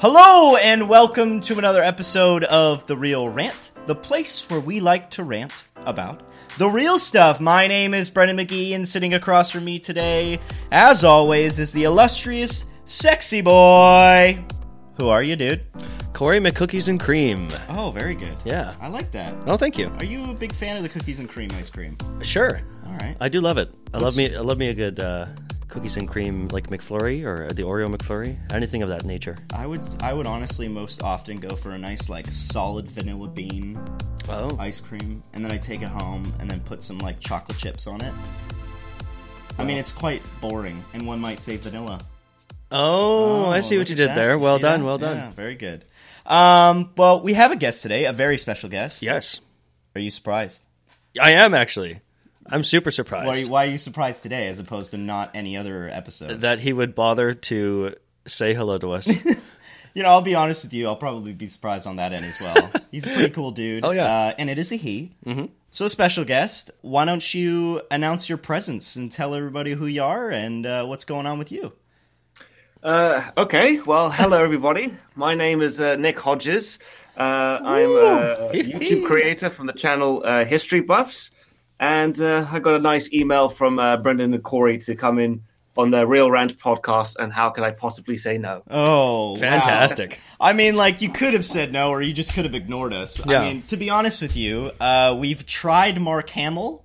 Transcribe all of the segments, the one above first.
Hello, and welcome to another episode of The Reel Rant, the place where we like to rant about the real stuff. My name is Breandan McGhee, and sitting across from me today, as always, is the illustrious Sexy Boy. Who are you, dude? Corey McCookies and Cream. Oh, very good. Yeah. I like that. Oh, thank you. Are you a big fan of the cookies and cream ice cream? Sure. All right. I do love it. I love me. I love me a good uh, cookies and cream like McFlurry or the Oreo McFlurry. Anything of that nature. I would I would honestly most often go for a nice like solid vanilla bean Oh. ice cream and then I take it home and then put some like chocolate chips on it. I mean it's quite boring and one might say vanilla. Oh, I see what you did that. there. Well done. that? Well done. Yeah, very good. Um, well, we have a guest today, a very special guest. Yes, Are you surprised? I am actually. I'm super surprised Why, why are you surprised today as opposed to not any other episode? that he would bother to say hello to us. You know, I'll be honest with you. I'll probably be surprised on that end as well. He's a pretty cool dude. Oh, yeah. uh, and it is a he. Mm-hmm. So, special guest, why don't you announce your presence and tell everybody who you are and uh, what's going on with you? Uh, okay, well, hello everybody. My name is uh, Nick Hodges. Uh, I'm a YouTube creator from the channel uh, History Buffs, and uh, I got a nice email from uh, Breandan and Corey to come in on the Reel Rant podcast. And how can I possibly say no? Oh, wow. Fantastic. I mean, like you could have said no, or you just could have ignored us. Yeah. I mean, to be honest with you, uh, we've tried Mark Hamill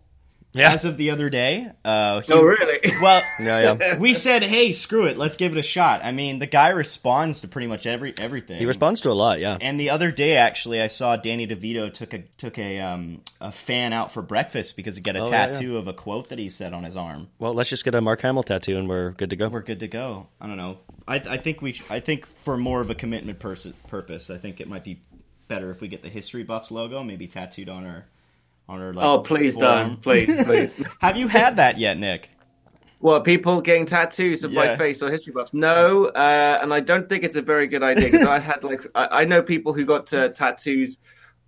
Yeah. as of the other day. Uh, he- Oh, really? Well, Yeah, yeah. we said, "Hey, screw it, let's give it a shot." I mean, the guy responds to pretty much every everything. He responds to a lot. Yeah. And the other day, actually, I saw Danny DeVito took a took a um, a fan out for breakfast because he got a Oh, yeah, tattoo of a quote that he said on his arm. Well, let's just get a Mark Hamill tattoo and we're good to go. We're good to go. I don't know. I, I think we. sh- I think for more of a commitment pers- purpose, I think it might be better if we get the History Buffs logo maybe tattooed on our on our. Like, Oh, please forearm. don't. Please, please. Have you had that yet, Nick? Well, people getting tattoos of Yeah. my face or history buffs? No, uh, and I don't think it's a very good idea because I had like I, I know people who got uh, tattoos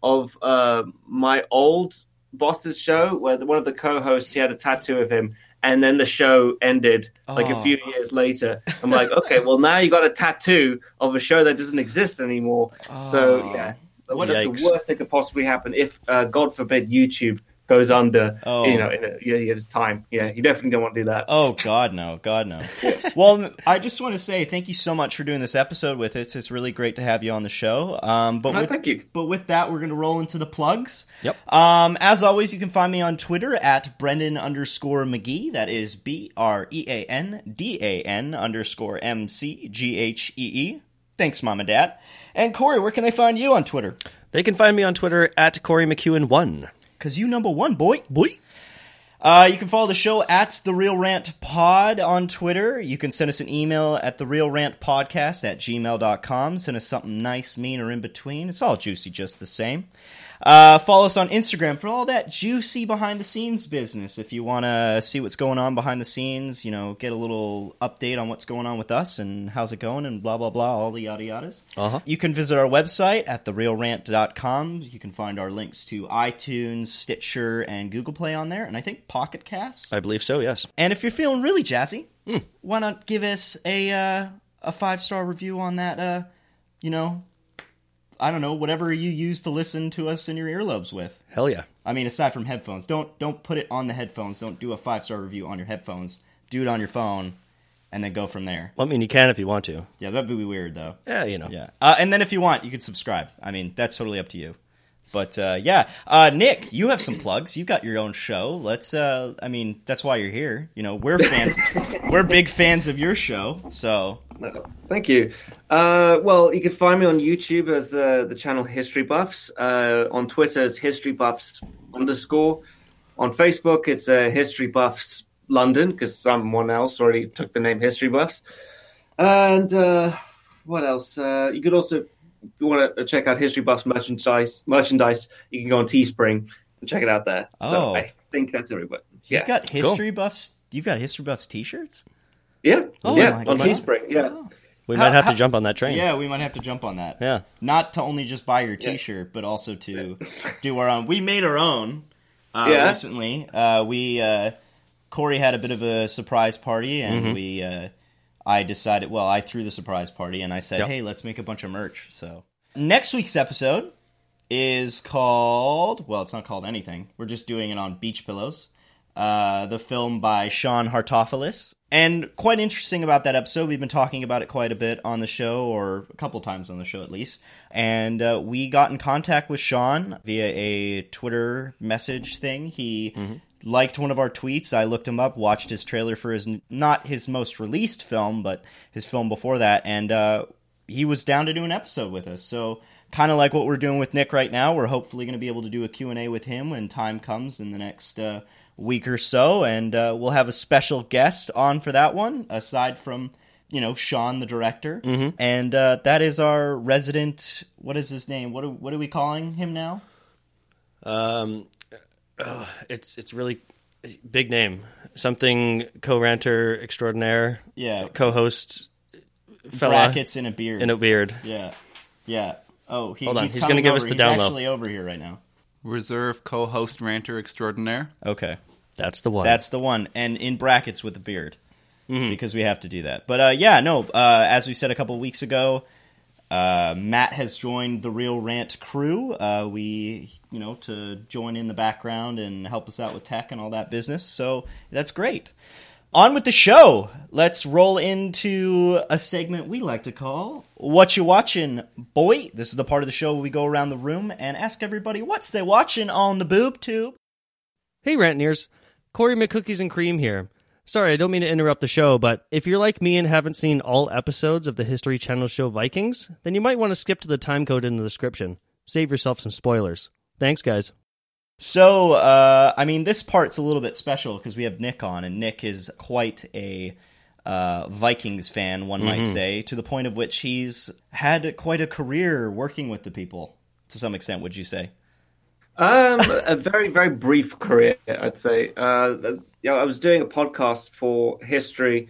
of uh, my old boss's show where the, one of the co-hosts he had a tattoo of him, and then the show ended like Oh. a few years later. I'm like, okay, well now you got a tattoo of a show that doesn't exist anymore. So Oh. yeah, What- that's Yikes. the worst that could possibly happen if uh, God forbid YouTube goes under. Oh. You know, in a year's time. Yeah, you definitely don't want to do that. Oh God, no, God, no. well, I just want to say thank you so much for doing this episode with us. It's really great to have you on the show. Um, but No, with, thank you. But with that, we're going to roll into the plugs. Yep. Um, as always, you can find me on Twitter at Breandan underscore McGhee. That is B R E A N D A N underscore M C G H E E. Thanks, Mom and Dad. And Corey, where can they find you on Twitter? They can find me on Twitter at Corey McEwen1. Cause you number one, boy, boy. Uh, you can follow the show at the Reel Rant Pod on Twitter. You can send us an email at the Reel Rant Podcast at gmail.com. Send us something nice, mean, or in between. It's all juicy just the same. Uh, follow us on Instagram for all that juicy behind the scenes business. If you want to see what's going on behind the scenes, you know, get a little update on what's going on with us and how's it going and blah, blah, blah, all the yada yadas. Uh-huh. You can visit our website at thereelrant.com. You can find our links to iTunes, Stitcher, and Google Play on there, and I think Pocket Cast. I believe so. Yes. And if you're feeling really jazzy, why not give us a uh, a five star review on that? Uh, you know, I don't know, whatever you use to listen to us in your earlobes with. Hell yeah. I mean, aside from headphones, don't don't put it on the headphones. Don't do a five star review on your headphones. Do it on your phone, and then go from there. Well, I mean, you can if you want to. Yeah, that'd be weird though. Yeah, you know. Yeah, uh, and then if you want, you can subscribe. I mean, that's totally up to you. But uh, yeah, uh, Nick, you have some plugs. You've got your own show. Let's. Uh, I mean, that's why you're here. You know, we're fans. we're big fans of your show. So No, Thank you. Uh, well, you can find me on YouTube as the, the channel History Buffs. Uh, on Twitter, it's History Buffs underscore. On Facebook, it's uh, History Buffs London because someone else already took the name History Buffs. And uh, what else? Uh, you could also, if you want to check out History Buffs merchandise, merchandise, you can go on Teespring and check it out there. Oh. So I think that's everybody. Yeah, you've got history buffs. You've got history buffs T-shirts. Yeah, Oh yeah, my on God. Teespring. Yeah. We How- might have how- to jump on that train. Yeah, we might have to jump on that. Yeah. Not to only just buy your T-shirt, but also to do our own. We made our own uh, Yeah. recently. Uh, we uh, Corey had a bit of a surprise party, and Mm-hmm. we uh, I decided, well, I threw the surprise party and I said, Yep. hey, let's make a bunch of merch. So next week's episode is called, well, it's not called anything. We're just doing it on Beach Pillows. Uh, the film by Sean Hartofilis. And quite interesting about that episode. We've been talking about it quite a bit on the show, or a couple times on the show at least. And uh, we got in contact with Sean via a Twitter message thing. He liked one of our tweets. I looked him up, watched his trailer for his not his most released film, but his film before that, and uh, he was down to do an episode with us. So kind of like what we're doing with Nick right now, we're hopefully going to be able to do a Q&A with him when time comes in the next uh, week or so, and uh, we'll have a special guest on for that one, aside from you know Sean, the director, and uh, that is our resident. What is his name? What are, what are we calling him now? Um, uh, it's it's really big name. Something co-ranter extraordinaire, Yeah, co-host fella brackets in a beard. in a beard. Yeah, yeah. Oh, he, Hold on, he's, he's gonna give us the he's down low. actually over here right now. Reserve co-host ranter extraordinaire. Okay. That's the one. That's the one, and in brackets with the beard, because we have to do that. But uh, yeah, no. Uh, as we said a couple weeks ago, uh, Matt has joined the Reel Rant crew. Uh, we, you know, to join in the background and help us out with tech and all that business. So that's great. On with the show. Let's roll into a segment we like to call "What You Watching, Boy." This is the part of the show where we go around the room and ask everybody what's they watching on the boob tube. Hey, Rantaineers. Corey McCookies and Cream here. Sorry, I don't mean to interrupt the show, but if you're like me and haven't seen all episodes of the History Channel show Vikings, then you might want to skip to the time code in the description. Save yourself some spoilers. Thanks, guys. So, uh, I mean, this part's a little bit special because we have Nick on, and Nick is quite a uh, Vikings fan, one might say, to the point of which he's had quite a career working with the people to some extent. Would you say? Um, a very, very brief career, I'd say. Uh, you know, I was doing a podcast for history.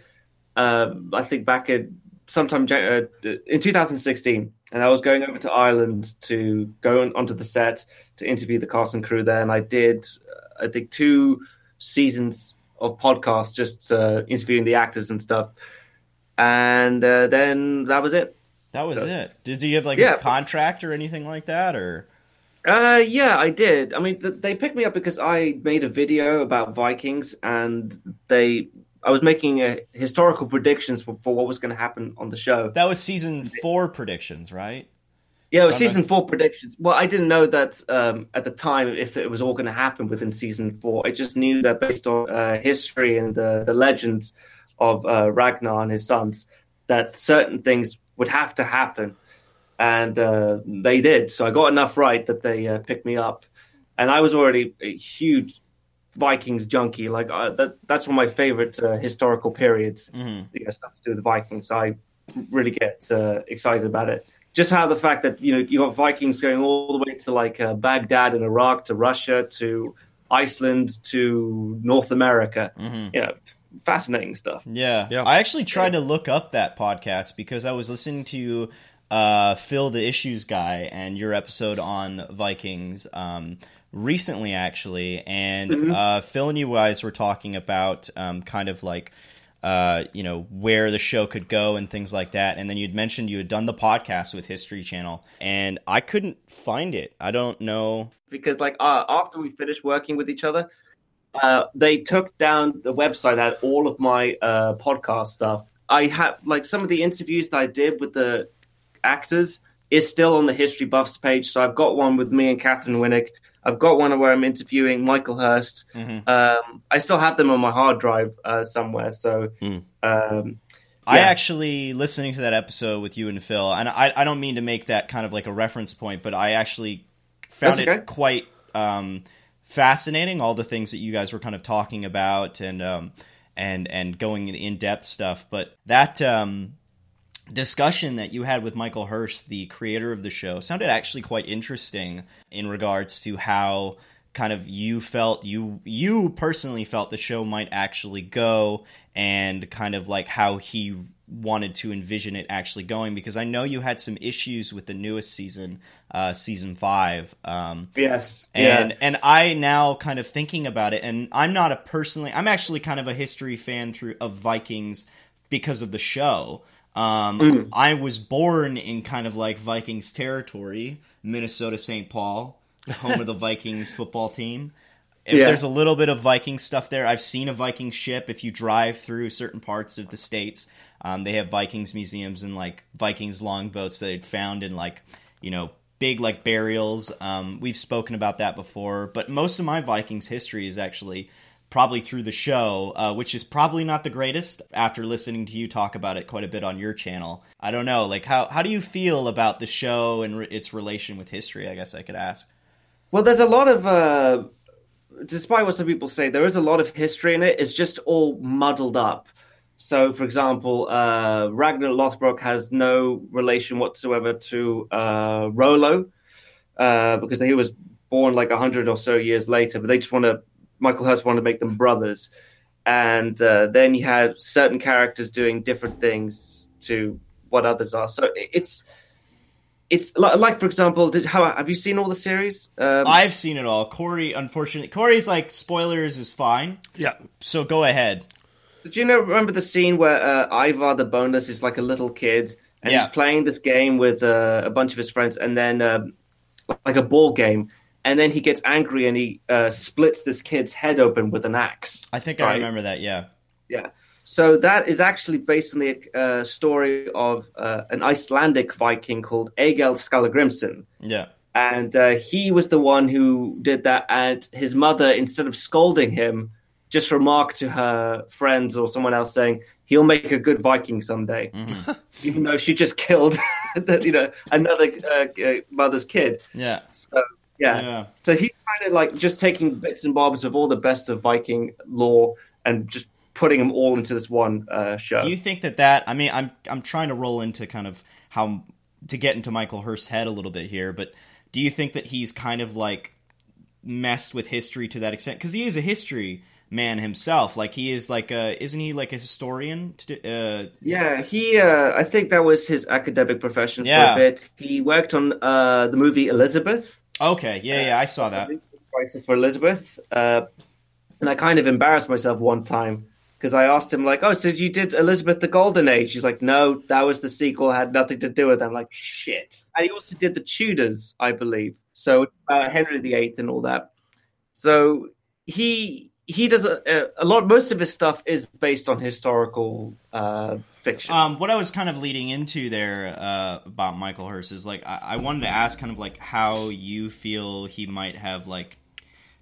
Um, I think back in sometime uh, in 2016, and I was going over to Ireland to go on, onto the set to interview the cast and crew there, and I did, uh, I think, two seasons of podcasts, just uh, interviewing the actors and stuff. And uh, then that was it. That was So- it. Did you have like Yeah. a contract or anything like that, or? Uh, yeah, I did. I mean, th- they picked me up because I made a video about Vikings, and they, I was making uh historical predictions for, for what was going to happen on the show. That was season four predictions, right? Yeah, it was season four predictions. Well, I didn't know that um, at the time if it was all going to happen within season four. I just knew that based on uh, history and the the legends of uh, Ragnar and his sons, that certain things would have to happen, and uh, they did. So I got enough right that they uh, picked me up, and I was already a huge Vikings junkie. Like uh, that, that's one of my favorite uh, historical periods. Mhm. You know, stuff to do with the Vikings. So I really get uh, excited about it. Just how the fact that you know you got Vikings going all the way to like uh, Baghdad in Iraq, to Russia, to Iceland, to North America. Mhm. You know, fascinating stuff. Yeah. Yeah. I actually tried to look up that podcast because I was listening to uh, Phil the Issues guy and your episode on Vikings um, recently, actually. And uh, Phil and you guys were talking about um, kind of like. Uh, you know where the show could go and things like that, and then you'd mentioned you had done the podcast with History Channel, and I couldn't find it. I don't know. because like uh, after we finished working with each other uh, they took down the website that had all of my uh, podcast stuff i had like some of the interviews that i did with the actors is still on the history buffs page so i've got one with me and katheryn winnick i've got one where i'm interviewing michael hirst Mhm. um, i still have them on my hard drive uh, somewhere so Hmm. um, I actually listening to that episode with you and Phil, and I, I don't mean to make that kind of like a reference point, but I actually found That's it quite um, fascinating. All the things that you guys were kind of talking about and um, and and going in depth stuff. But that um, discussion that you had with Michael Hirst, the creator of the show, sounded actually quite interesting in regards to how kind of you felt you you personally felt the show might actually go and kind of like how he wanted to envision it actually going because I know you had some issues with the newest season uh season 5 um yes and yeah. and I now kind of thinking about it, and I'm not a personally, I'm actually kind of a history fan through of Vikings because of the show. Um, I was born in kind of like Vikings territory, Minnesota St. Paul, home of the Vikings football team. If Yeah. There's a little bit of Viking stuff there. I've seen a Viking ship. If you drive through certain parts of the states, um, they have Vikings museums and like Vikings longboats that they'd found in like you know big like burials. Um, we've spoken about that before, but most of my Vikings history is actually probably through the show, uh, which is probably not the greatest. After listening to you talk about it quite a bit on your channel, I don't know. Like how how do you feel about the show and re- its relation with history? I guess I could ask. Well, there's a lot of, uh, despite what some people say, there is a lot of history in it. It's just all muddled up. So, for example, uh, Ragnar Lothbrok has no relation whatsoever to uh, Rollo uh, because he was born like a hundred or so years later. But they just want to, Michael Hirst wanted to make them brothers, and uh, then you had certain characters doing different things to what others are. So it's it's like, like for example, did, how have you seen all the series? Um, I've seen it all. Corey, unfortunately, Corey's like spoilers is fine. Yeah. So go ahead. Do you know remember the scene where uh, Ivar the boneless is like a little kid and Yeah. he's playing this game with uh, a bunch of his friends, and then um, like a ball game, and then he gets angry and he uh, splits this kid's head open with an axe. I think I remember that. Yeah. Yeah. So that is actually based on the uh, story of uh, an Icelandic Viking called Egil Skallagrimsson. Yeah. and uh, he was the one who did that. And his mother, instead of scolding him, just remarked to her friends or someone else saying, "He'll make a good Viking someday," even though she just killed, the, you know, another uh, uh, mother's kid. Yeah. So yeah. Yeah. so he's kind of like just taking bits and bobs of all the best of Viking lore and just putting them all into this one uh, show. Do you think that that? I mean, I'm I'm trying to roll into kind of how to get into Michael Hirst's head a little bit here, but do you think that he's kind of like messed with history to that extent? Because he is a history man himself. Like he is like a, isn't he like a historian? To, uh, Yeah, he. Uh, I think that was his academic profession Yeah. for a bit. He worked on uh, the movie Elizabeth. Okay, yeah, yeah, I saw that. Writer for Elizabeth, uh, and I kind of embarrassed myself one time because I asked him like, "Oh, so you did Elizabeth the Golden Age?" He's like, "No, that was the sequel. Had nothing to do with it." I'm like, "Shit!" And he also did the Tudors, I believe. So uh, Henry VIII and all that. So he he does a, a, lot. Most of his stuff is based on historical uh, fiction. Um, what I was kind of leading into there uh, about Michael Hirst is like I, I wanted to ask kind of like how you feel he might have like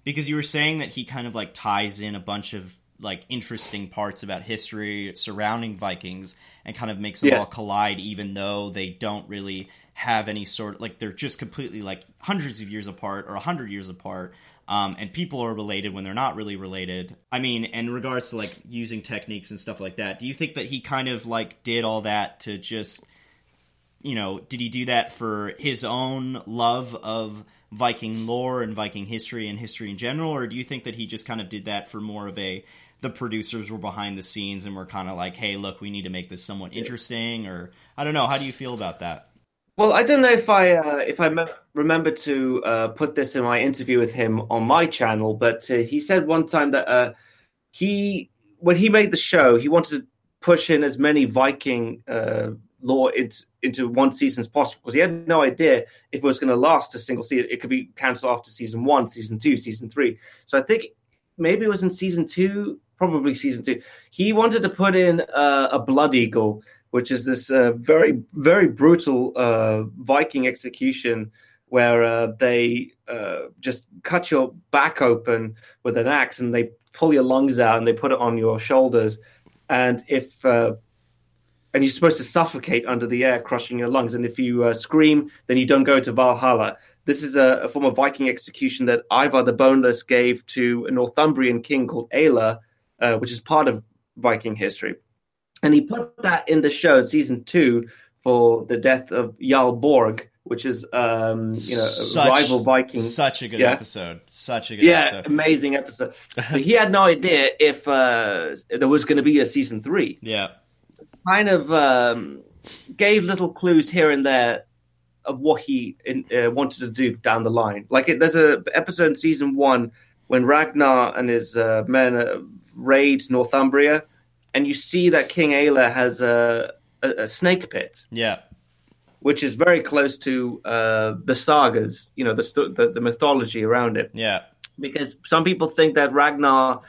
because you were saying that he kind of like ties in a bunch of like interesting parts about history surrounding Vikings and kind of makes them Yes. all collide even though they don't really have any sort like they're just completely like hundreds of years apart or a hundred years apart um, and people are related when they're not really related. I mean in regards to like using techniques and stuff like that do you think that he kind of like did all that to just you know, did he do that for his own love of Viking lore and Viking history and history in general, or do you think that he just kind of did that for more of a the producers were behind the scenes and were kind of like, hey, look, we need to make this somewhat interesting, or I don't know, how do you feel about that? Well, I don't know if I uh, if I me- remember to uh, put this in my interview with him on my channel, but uh, he said one time that uh, he when he made the show, he wanted to push in as many Viking uh, lore into, into one season as possible because he had no idea if it was going to last a single season. It could be cancelled after season one, season two, season three. So I think maybe it was in season two, probably season two. He wanted to put in uh, a blood eagle which is this uh, very very brutal Viking execution where uh, they uh, just cut your back open with an axe and they pull your lungs out and they put it on your shoulders. And if uh, and you're supposed to suffocate under the air crushing your lungs. And if you uh, scream then you don't go to Valhalla. This is a, a form of Viking execution that Ivar the Boneless gave to a Northumbrian king called Aela, uh, which is part of Viking history. And he put that in the show in season two for the death of Jarl Borg, which is um, you know Such- rival Viking. Such a good Yeah. episode. Such a good yeah, episode. amazing episode. but he had no idea if uh, there was going to be a season three. Yeah. Kind of um, gave little clues here and there of what he in, uh, wanted to do down the line. Like it, there's a episode in season one when Ragnar and his uh, men uh, raid Northumbria, and you see that King Ayla has a, a, a snake pit, Yeah. Which is very close to uh, the sagas, you know, the, st- the the mythology around it. Yeah. Because some people think that Ragnar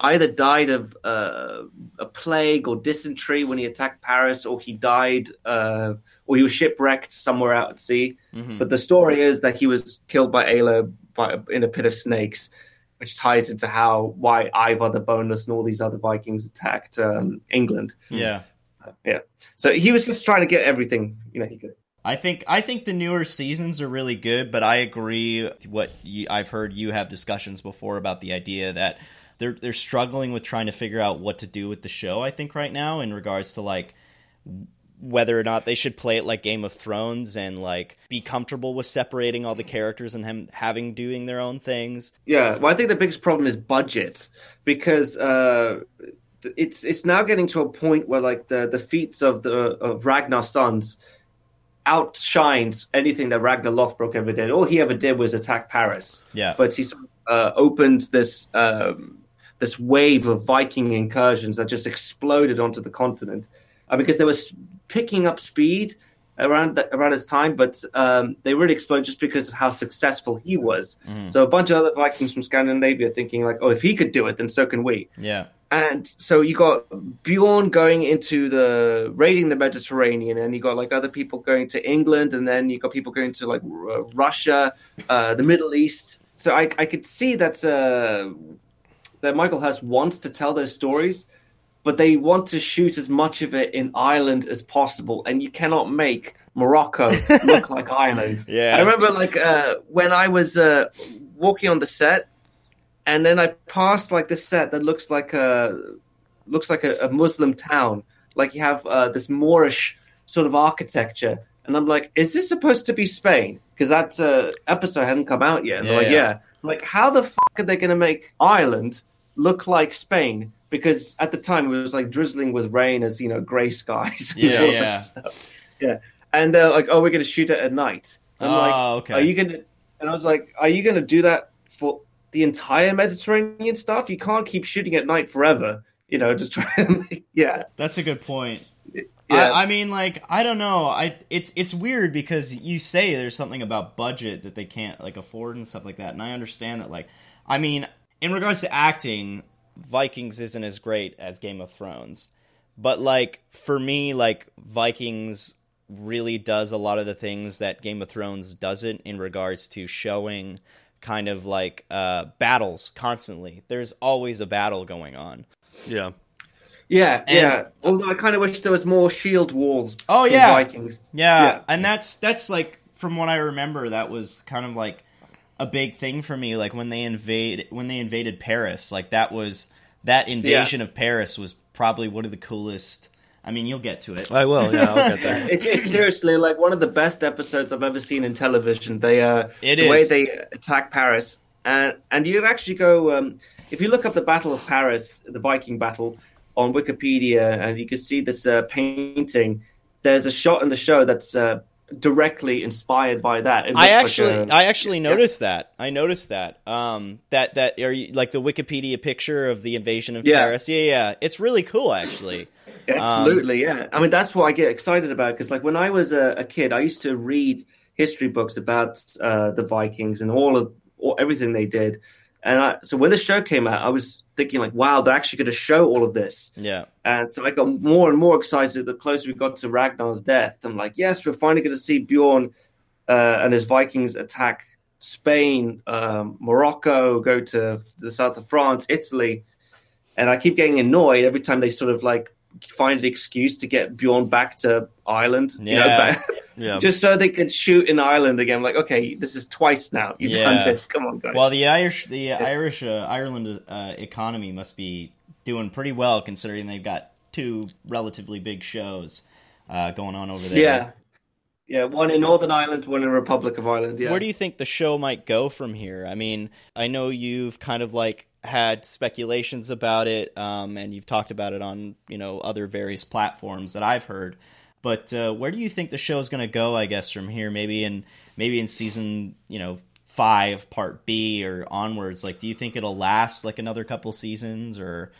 either died of uh, a plague or dysentery when he attacked Paris, or he died, uh, or he was shipwrecked somewhere out at sea. But the story is that he was killed by Ayla by, in a pit of snakes, which ties into how why Ivar the Boneless and all these other Vikings attacked um, England. Yeah. Yeah, so he was just trying to get everything you know he could. I think I think the newer seasons are really good, but I agree what you, I've heard you have discussions before about the idea that they're they're struggling with trying to figure out what to do with the show. I think right now in regards to like whether or not they should play it like Game of Thrones and like be comfortable with separating all the characters and him having doing their own things. Yeah, well, I think the biggest problem is budget because uh, it's it's now getting to a point where like the the feats of the of Ragnar's sons outshines anything that Ragnar Lothbrok ever did. All he ever did was attack Paris. Yeah. but he sort of, uh, opened this um, this wave of Viking incursions that just exploded onto the continent uh, because they were picking up speed around the, around his time, but um, they really exploded just because of how successful he was. So a bunch of other Vikings from Scandinavia thinking like, oh, if he could do it, then so can we. Yeah. And so you got Bjorn going into the raiding the Mediterranean, and you got like other people going to England, and then you got people going to like R- Russia, uh, the Middle East. So I, I could see that uh, that Michael Hirst wants to tell those stories, but they want to shoot as much of it in Ireland as possible, and you cannot make Morocco look like Ireland. Yeah. I remember like uh, when I was uh, walking on the set, and then I passed like this set that looks like a looks like a, a Muslim town. Like you have uh, this Moorish sort of architecture, and I'm like, is this supposed to be Spain? Because that uh, episode hadn't come out yet. And they're Yeah, like, yeah. yeah. Like, how the fuck are they going to make Ireland look like Spain? Because at the time it was like drizzling with rain as you know grey skies. and Yeah, all that yeah. stuff. yeah. And they're like, oh, we're going to shoot it at night. I'm Oh, like, okay. are you going to? And I was like, are you going to do that for the entire Mediterranean stuff? You can't keep shooting at night forever. You know, just try to make, yeah, That's a good point. yeah. I, I mean, like, I don't know. I it's it's weird because you say there's something about budget that they can't like afford and stuff like that, and I understand that. Like, I mean, in regards to acting, Vikings isn't as great as Game of Thrones, but like for me, like Vikings really does a lot of the things that Game of Thrones doesn't in regards to showing kind of like uh battles constantly. There's always a battle going on. Yeah. yeah, And- yeah. Although I kind of wish there was more shield walls. Oh, yeah. Vikings. Yeah, Yeah. and that's that's like from what I remember, that was kind of like a big thing for me. Like when they invade when they invaded Paris, like that was that invasion of Paris was probably one of the coolest. I mean, you'll get to it. I will. Yeah, I'll get there. It's, it's seriously like one of the best episodes I've ever seen in television. They uh, It the is. way they attack Paris, and and you actually go um, if you look up the Battle of Paris, the Viking battle on Wikipedia, and you can see this uh, painting. There's a shot in the show that's uh, directly inspired by that. I actually, like a- I actually noticed that. I noticed that. Um, that that are you, like the Wikipedia picture of the invasion of Yeah. Paris. Yeah, yeah, it's really cool actually. Absolutely, yeah. I mean, that's what I get excited about because, like, when I was a, a kid, I used to read history books about uh, the Vikings and all of all, everything they did. And I, so when the show came out, I was thinking, like, wow, they're actually going to show all of this. Yeah, And so I got more and more excited the closer we got to Ragnar's death. I'm like, yes, we're finally going to see Bjorn uh, and his Vikings attack Spain, um, Morocco, go to the south of France, Italy. And I keep getting annoyed every time they sort of like find an excuse to get Bjorn back to Ireland. You know, back, Yeah. just so they can shoot in Ireland again. Like, okay, this is twice now. You've Yeah. done this. Come on, guys. Well, the Irish, the Irish uh, Ireland uh, economy must be doing pretty well considering they've got two relatively big shows uh, going on over there. yeah. Yeah, one in Northern Ireland, one in Republic of Ireland. Yeah. Where do you think the show might go from here? I mean, I know you've kind of like had speculations about it, um, and you've talked about it on you know other various platforms that I've heard. But uh, where do you think the show is going to go? I guess from here, maybe in maybe in season you know five, part B, or onwards. Like, do you think it'll last like another couple seasons, or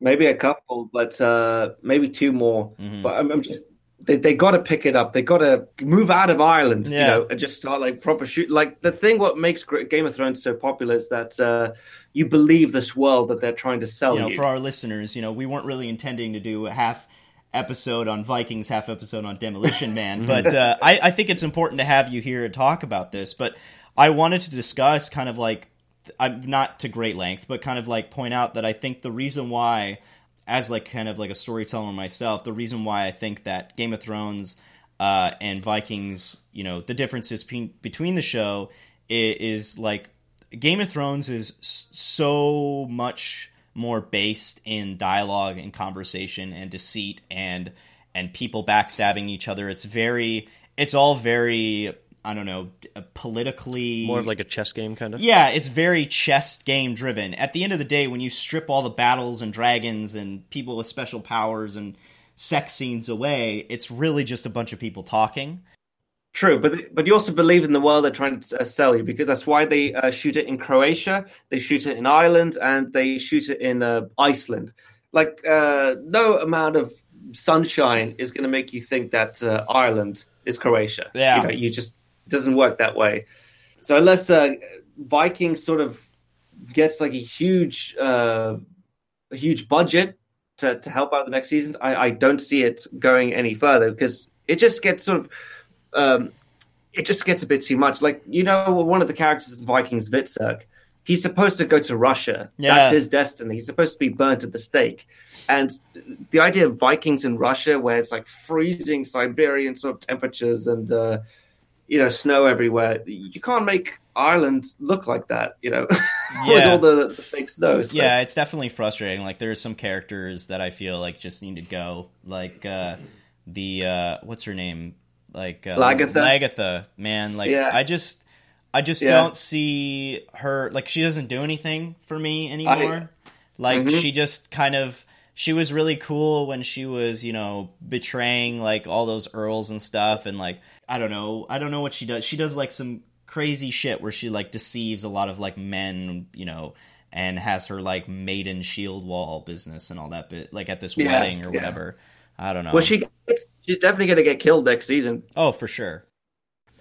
maybe a couple, but uh, maybe two more. Mhm. But I'm, I'm just they they got to pick it up. They got to move out of Ireland, Yeah. you know, and just start like proper shoot. Like the thing, what makes Game of Thrones so popular is that uh, you believe this world that they're trying to sell you know, you. for our listeners, you know, we weren't really intending to do a half episode on Vikings, half episode on Demolition Man, but uh, I, I think it's important to have you here to talk about this. But I wanted to discuss kind of like, I'm not to great length, but kind of like point out that I think the reason why, as like kind of like a storyteller myself, the reason why I think that Game of Thrones uh, and Vikings, you know, the differences between between the show is, is like Game of Thrones is so much more based in dialogue and conversation and deceit and and people backstabbing each other. It's very, it's all very, I don't know, uh, politically More of like a chess game, kind of. yeah, it's very chess game driven. At the end of the day, when you strip all the battles and dragons and people with special powers and sex scenes away, it's really just a bunch of people talking. True, but but you also believe in the world they're trying to uh, sell you because that's why they uh, shoot it in Croatia, they shoot it in Ireland, and they shoot it in uh, Iceland. Like uh, no amount of sunshine is going to make you think that uh, Ireland is Croatia. Yeah. you, know, you just it doesn't work that way. So unless uh, Vikings sort of gets like a huge uh, a huge budget to, to help out the next seasons, I, I don't see it going any further because it just gets sort of um, it just gets a bit too much. Like you know, one of the characters in Vikings, Hvitserk, he's supposed to go to Russia. Yeah. That's his destiny. He's supposed to be burnt at the stake. And the idea of Vikings in Russia, where it's like freezing Siberian sort of temperatures and uh, you know snow everywhere, you can't make Ireland look like that. You know, with Yeah. all the, the fake snow. So- Yeah, it's definitely frustrating. Like there's some characters that I feel like just need to go. Like uh the uh what's her name? Like uh, Lagertha? Lagertha, man. Like Yeah. I just I just Yeah. don't see her like she doesn't do anything for me anymore. like Mhm. she just kind of she was really cool when she was, you know, betraying like all those earls and stuff and like I don't know, I don't know what she does. She does like some crazy shit where she like deceives a lot of like men, you know, and has her like maiden shield wall business and all that bit like at this Yeah, wedding or yeah. whatever. I don't know. Well, she gets, she's definitely going to get killed next season. Oh, for sure.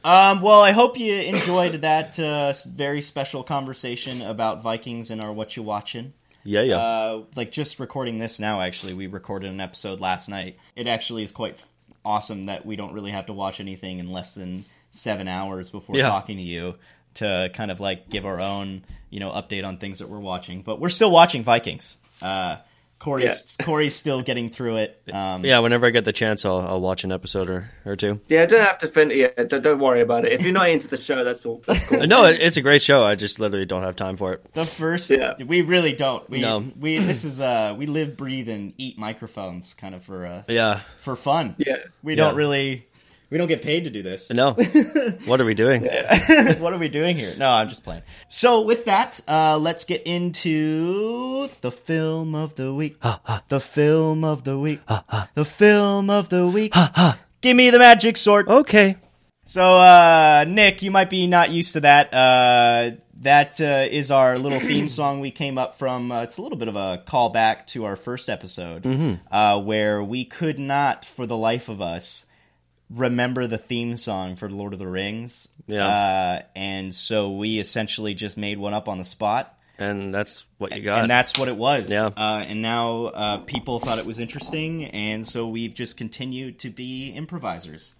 Um, well, I hope you enjoyed that uh, very special conversation about Vikings and our what you watching. Yeah, yeah. Uh, like just recording this now. Actually, we recorded an episode last night. It actually is quite f- awesome that we don't really have to watch anything in less than seven hours before Yeah. talking to you to kind of like give our own you know update on things that we're watching. But we're still watching Vikings. Uh, Corey's Corey's still getting through it. Um, yeah, whenever I get the chance, I'll, I'll watch an episode or, or two. Yeah, don't have to fin. Yeah, don't, don't worry about it. If you're not into the show, that's all. That's cool. No, it, it's a great show. I just literally don't have time for it. The first, Yeah. we really don't. We, No. we this is uh, we live, breathe, and eat microphones, kind of for uh, Yeah. for fun. Yeah. we Yeah. don't really, we don't get paid to do this. No. what are we doing? what are we doing here? No, I'm just playing. So with that, uh, let's get into the film of the week. the film of the week. the film of the week. Give me the magic sword. Okay. So, uh, Nick, you might be not used to that. Uh, that uh, is our little theme song we came up from. Uh, it's a little bit of a callback to our first episode, uh, where we could not, for the life of us, remember the theme song for Lord of the Rings. Yeah. Uh, and so we essentially just made one up on the spot. And that's what you got. And that's what it was. Yeah. Uh, and now uh, people thought it was interesting, and so we've just continued to be improvisers.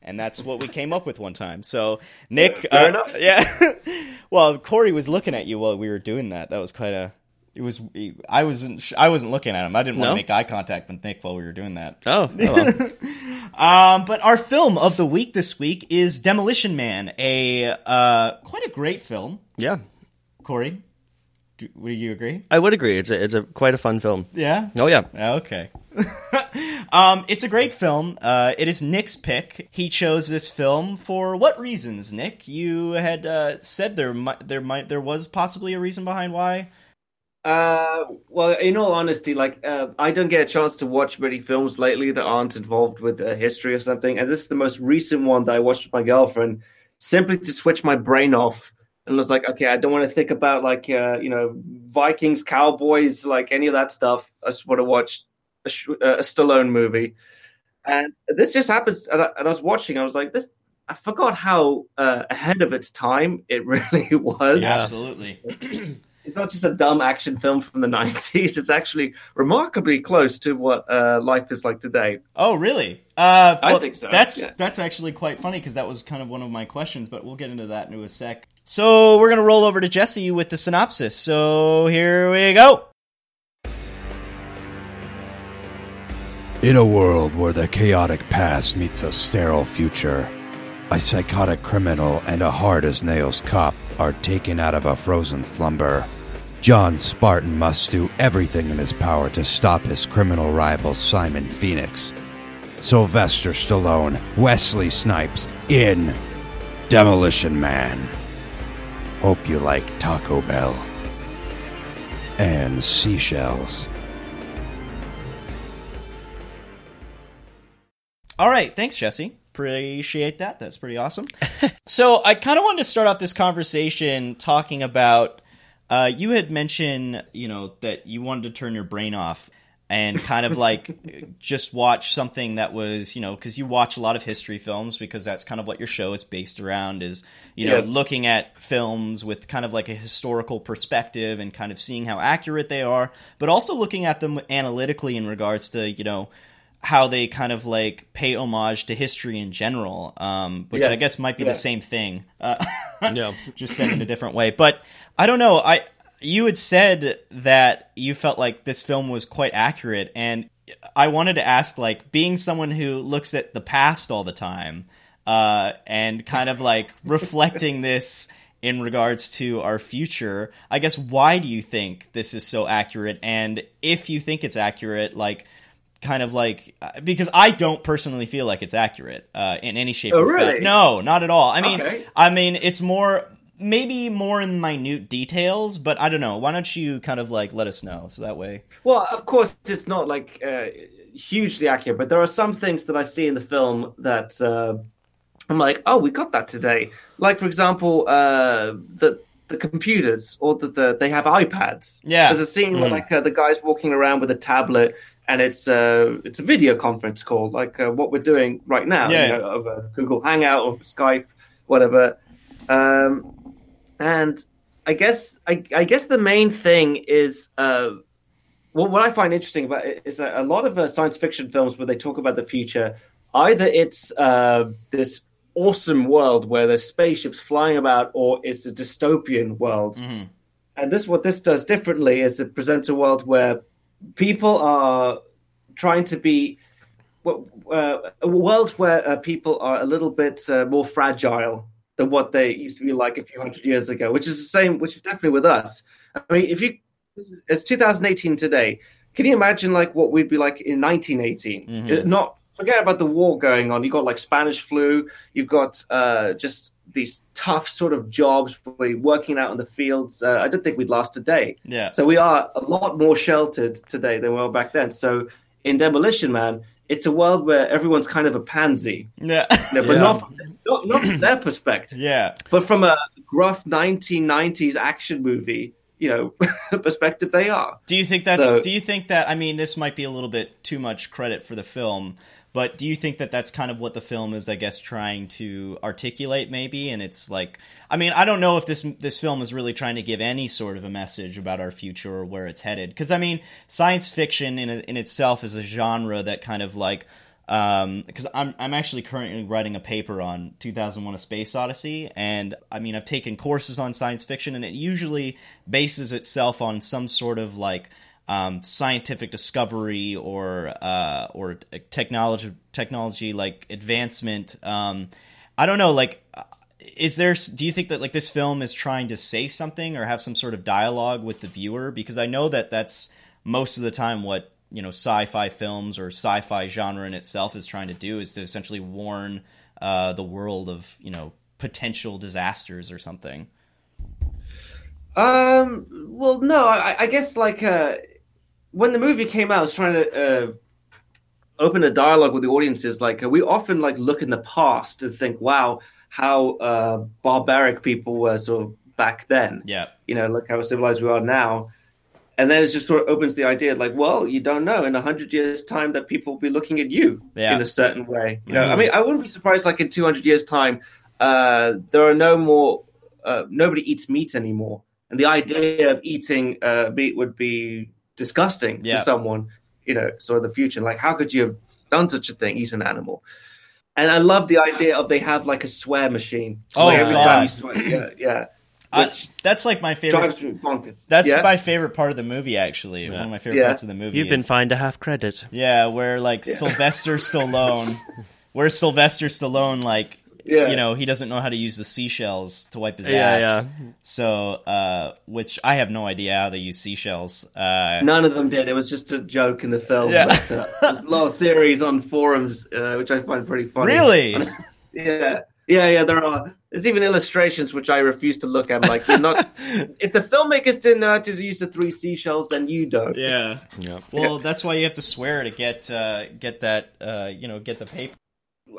And that's what we came up with one time. So Nick, Fair uh, enough. yeah. well, Corey was looking at you while we were doing that. That was quite a. It was. I wasn't. I wasn't looking at him. I didn't want No? to make eye contact with Nick while we were doing that. oh, oh. Um, but our film of the week this week is Demolition Man, a uh, quite a great film. yeah. Corey, do, would you agree? I would agree. It's a, it's a quite a fun film. Yeah. Oh, yeah. Okay. um, it's a great film. Uh, it is Nick's pick. He chose this film for what reasons, Nick? You had uh, said there might there might there was possibly a reason behind why. Uh, well, in all honesty, like uh, I don't get a chance to watch many films lately that aren't involved with uh, history or something, and this is the most recent one that I watched with my girlfriend, simply to switch my brain off and was like, okay, I don't want to think about like uh, you know Vikings, Cowboys, like any of that stuff. I just want to watch a, a Stallone movie, and this just happens. And I, and I was watching, I was like, this. I forgot how uh, ahead of its time it really was. Yeah, absolutely. it's not just a dumb action film from the 90s it's actually remarkably close to what uh, life is like today. Oh really? Uh, well, i think so. that's yeah. that's actually quite funny because that was kind of one of my questions but we'll get into that in a sec. So we're gonna roll over to jesse with the synopsis. So here we go. In a world where the chaotic past meets a sterile future, a psychotic criminal and a hard as nails cop are taken out of a frozen slumber. John Spartan must do everything in his power to stop his criminal rival Simon Phoenix. Sylvester Stallone, Wesley Snipes in Demolition Man. Hope you like Taco Bell and seashells. all right thanks jesse appreciate that that's pretty awesome so i kind of wanted to start off this conversation talking about uh, you had mentioned you know that you wanted to turn your brain off and kind of like just watch something that was you know because you watch a lot of history films because that's kind of what your show is based around is you know Yes. looking at films with kind of like a historical perspective and kind of seeing how accurate they are but also looking at them analytically in regards to you know how they kind of like pay homage to history in general um, which i guess might be Yeah. the same thing uh, Yeah. just said in a different way. But I don't know. I you had said that you felt like this film was quite accurate, and I wanted to ask, like, being someone who looks at the past all the time, uh, and kind of like reflecting this in regards to our future. I guess why do you think this is so accurate? And if you think it's accurate, like. Kind of like uh, because I don't personally feel like it's accurate uh, in any shape Oh, really? No, not at all. I mean, Okay. I mean, it's more maybe more in minute details, but I don't know. Why don't you kind of like let us know so that way? Well, of course, it's not like uh, hugely accurate, but there are some things that I see in the film that uh, I'm like, oh, we got that today. Like, for example, uh, the the computers or the, the they have iPads. Yeah. there's a scene where like uh, the guy's walking around with a tablet. And it's uh, it's a video conference call, like uh, what we're doing right now, Yeah. you know, of a Google Hangout or Skype, whatever. Um, and I guess I, I guess the main thing is uh, well, what I find interesting about it is that a lot of uh, science fiction films where they talk about the future, either it's uh, this awesome world where there's spaceships flying about, or it's a dystopian world. And this, what this does differently, is it presents a world where people are trying to be uh, a world where uh, people are a little bit uh, more fragile than what they used to be like a few hundred years ago, which is the same, which is definitely with us. I mean, if you, it's 2018 today. Can you imagine like what we'd be like in 1918? Uh, Not forget about the war going on. You've got like Spanish flu. You've got uh, just these tough sort of jobs where you're working out in the fields. Uh, I don't think we'd last a day. Yeah. So we are a lot more sheltered today than we were back then. So in Demolition Man, it's a world where everyone's kind of a pansy, Yeah. but Yeah. not from, not, not from their perspective, yeah. but from a gruff 1990s action movie, you know, perspective, they are. Do you think that's So- do you think that I mean this might be a little bit too much credit for the film, but do you think that that's kind of what the film is I guess trying to articulate maybe? And it's like I mean I don't know if this this film is really trying to give any sort of a message about our future or where it's headed. Because I mean science fiction in in itself is a genre that kind of like um, because I'm I'm actually currently writing a paper on 2001: A Space Odyssey, and I mean I've taken courses on science fiction, and it usually bases itself on some sort of like um, scientific discovery or uh, or technology technology like advancement. Um, I don't know, like. Is there? Do you think that like this film is trying to say something or have some sort of dialogue with the viewer? Because I know that that's most of the time what you know sci-fi films or sci-fi genre in itself is trying to do is to essentially warn uh, the world of you know potential disasters or something. Um. Well, no. I, I guess like uh, when the movie came out, I was trying to uh, open a dialogue with the audiences. Like we often like look in the past and think, "Wow, how uh, barbaric people were sort of back then. Yeah. You know, look how civilized we are now. And then it just sort of opens the idea like, well, you don't know in a hundred years' time that people will be looking at you Yeah. in a certain way. You know, I Mhm. mean, I wouldn't be surprised like in 200 years' time, uh, there are no more, uh, nobody eats meat anymore. And the idea of eating uh, meat would be disgusting Yeah. to someone, you know, sort of the future. Like, how could you have done such a thing, He's an animal? And I love the idea of they have like a swear machine. Oh, Like, every God. time you swear, yeah, yeah. I- that's like my favorite. drives me bonkers. That's yeah? my favorite part of the movie. Actually, one of my favorite Yeah. parts of the movie. You've been fined a half credit. Yeah, where like Sylvester Stallone, where Sylvester Stallone like Yeah. you know he doesn't know how to use the seashells to wipe his Yeah, ass. yeah. So, uh, which I have no idea how they use seashells. Uh, None of them did. It was just a joke in the film. Yeah. But, uh, there's a lot of theories on forums, uh, which I find pretty funny. Really? yeah, yeah, yeah. There are. There's even illustrations which I refuse to look at. Like, you're not. if the filmmakers didn't know how to use the three seashells, then you don't. yeah. Yeah. Well, that's why you have to swear to get uh, get that uh, you know get the paper.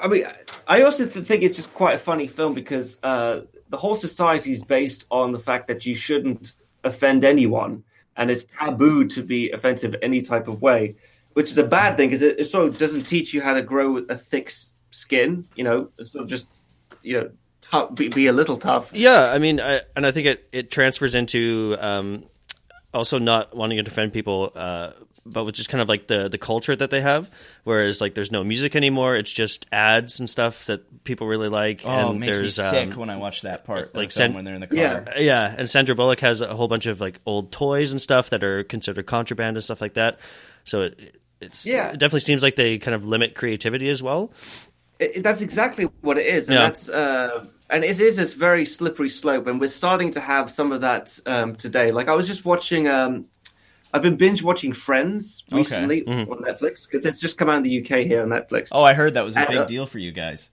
I mean, I also think it's just quite a funny film because uh, the whole society is based on the fact that you shouldn't offend anyone, and it's taboo to be offensive any type of way, which is a bad thing because it, it sort of doesn't teach you how to grow a thick skin. You know, sort of just you know, tough, be, be a little tough. Yeah, I mean, I, and I think it, it transfers into um, also not wanting to defend people, uh, but with just kind of like the the culture that they have. Whereas like there's no music anymore; it's just ads and stuff that people really like. Oh, and it makes me sick um, when I watch that part. like Like Sen- when they're in the car. Yeah. Yeah, and Sandra Bullock has a whole bunch of like old toys and stuff that are considered contraband and stuff like that. So it it's Yeah. it definitely seems like they kind of limit creativity as well. It, that's exactly what it is, and Yeah. that's uh, and it is this very slippery slope, and we're starting to have some of that um, today. Like I was just watching, um, I've been binge watching Friends Okay. recently on Netflix because it's just come out in the UK here on Netflix. Oh, I heard that was a Uh, big deal for you guys.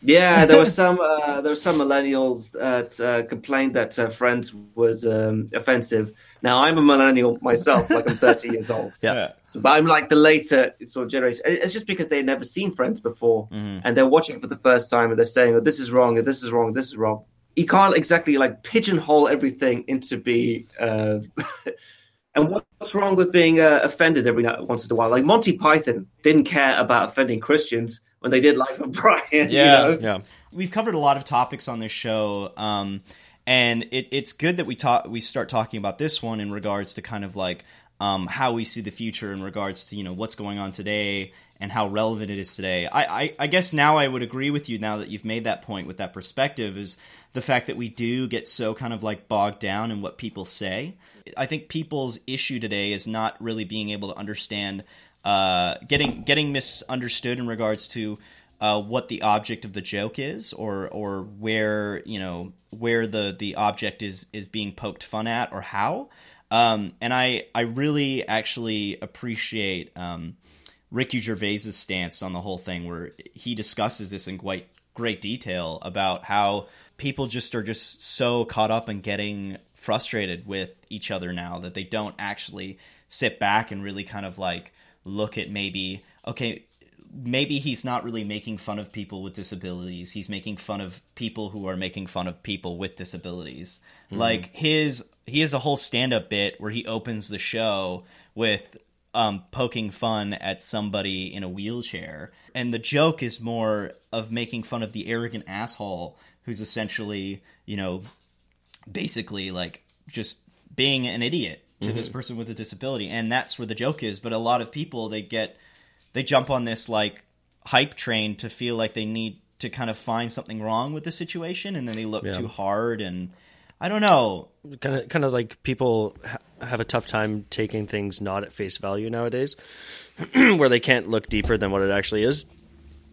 Yeah, there was some uh, there were some millennials that uh, complained that uh, Friends was um, offensive. Now I'm a millennial myself, like I'm 30 years old. Yeah. So, but I'm like the later sort of generation. It's just because they'd never seen Friends before, and they're watching it for the first time, and they're saying, "Oh, this is wrong, and this is wrong, this is wrong." You can't exactly like pigeonhole everything into be. Uh, and what's wrong with being uh, offended every now once in a while? Like Monty Python didn't care about offending Christians when they did Life of Brian. you Yeah. know? Yeah. we've covered a lot of topics on this show, um, and it, it's good that we talk we start talking about this one in regards to kind of like um, how we see the future in regards to you know what's going on today and how relevant it is today. I, I, I guess now I would agree with you now that you've made that point with that perspective is the fact that we do get so kind of like bogged down in what people say. I think people's issue today is not really being able to understand, uh, getting getting misunderstood in regards to uh, what the object of the joke is, or or where you know where the the object is is being poked fun at, or how. Um, and I I really actually appreciate um, Ricky Gervais's stance on the whole thing, where he discusses this in quite great detail about how people just are just so caught up in getting frustrated with each other now that they don't actually sit back and really kind of like look at maybe okay maybe he's not really making fun of people with disabilities. He's making fun of people who are making fun of people with disabilities. Like his he has a whole stand-up bit where he opens the show with um, poking fun at somebody in a wheelchair. And the joke is more of making fun of the arrogant asshole who's essentially you know basically like just being an idiot to this person with a disability. And that's where the joke is. But a lot of people they get they jump on this like hype train to feel like they need to kind of find something wrong with the situation and then they look Yeah. too hard and i don't know. Kind of kind of like people ha- have a tough time taking things not at face value nowadays where they can't look deeper than what it actually is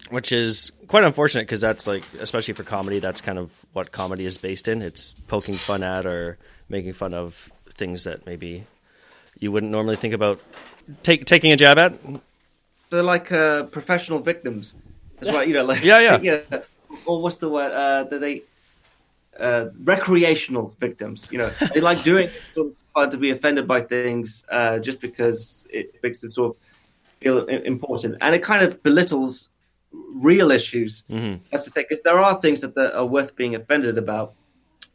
which is quite unfortunate because that's like especially for comedy that's kind of what comedy is based in. It's poking fun at or making fun of things that maybe you wouldn't normally think about take, taking a jab at They're like uh, professional victims. That's why you know, like Yeah, yeah. you know, or what's the word? Uh, that they uh, recreational victims. You know, they like doing it fun to be offended by things uh, just because it makes them sort of feel important, and it kind of belittles real issues. Mm-hmm. That's the thing, because there are things that, that are worth being offended about.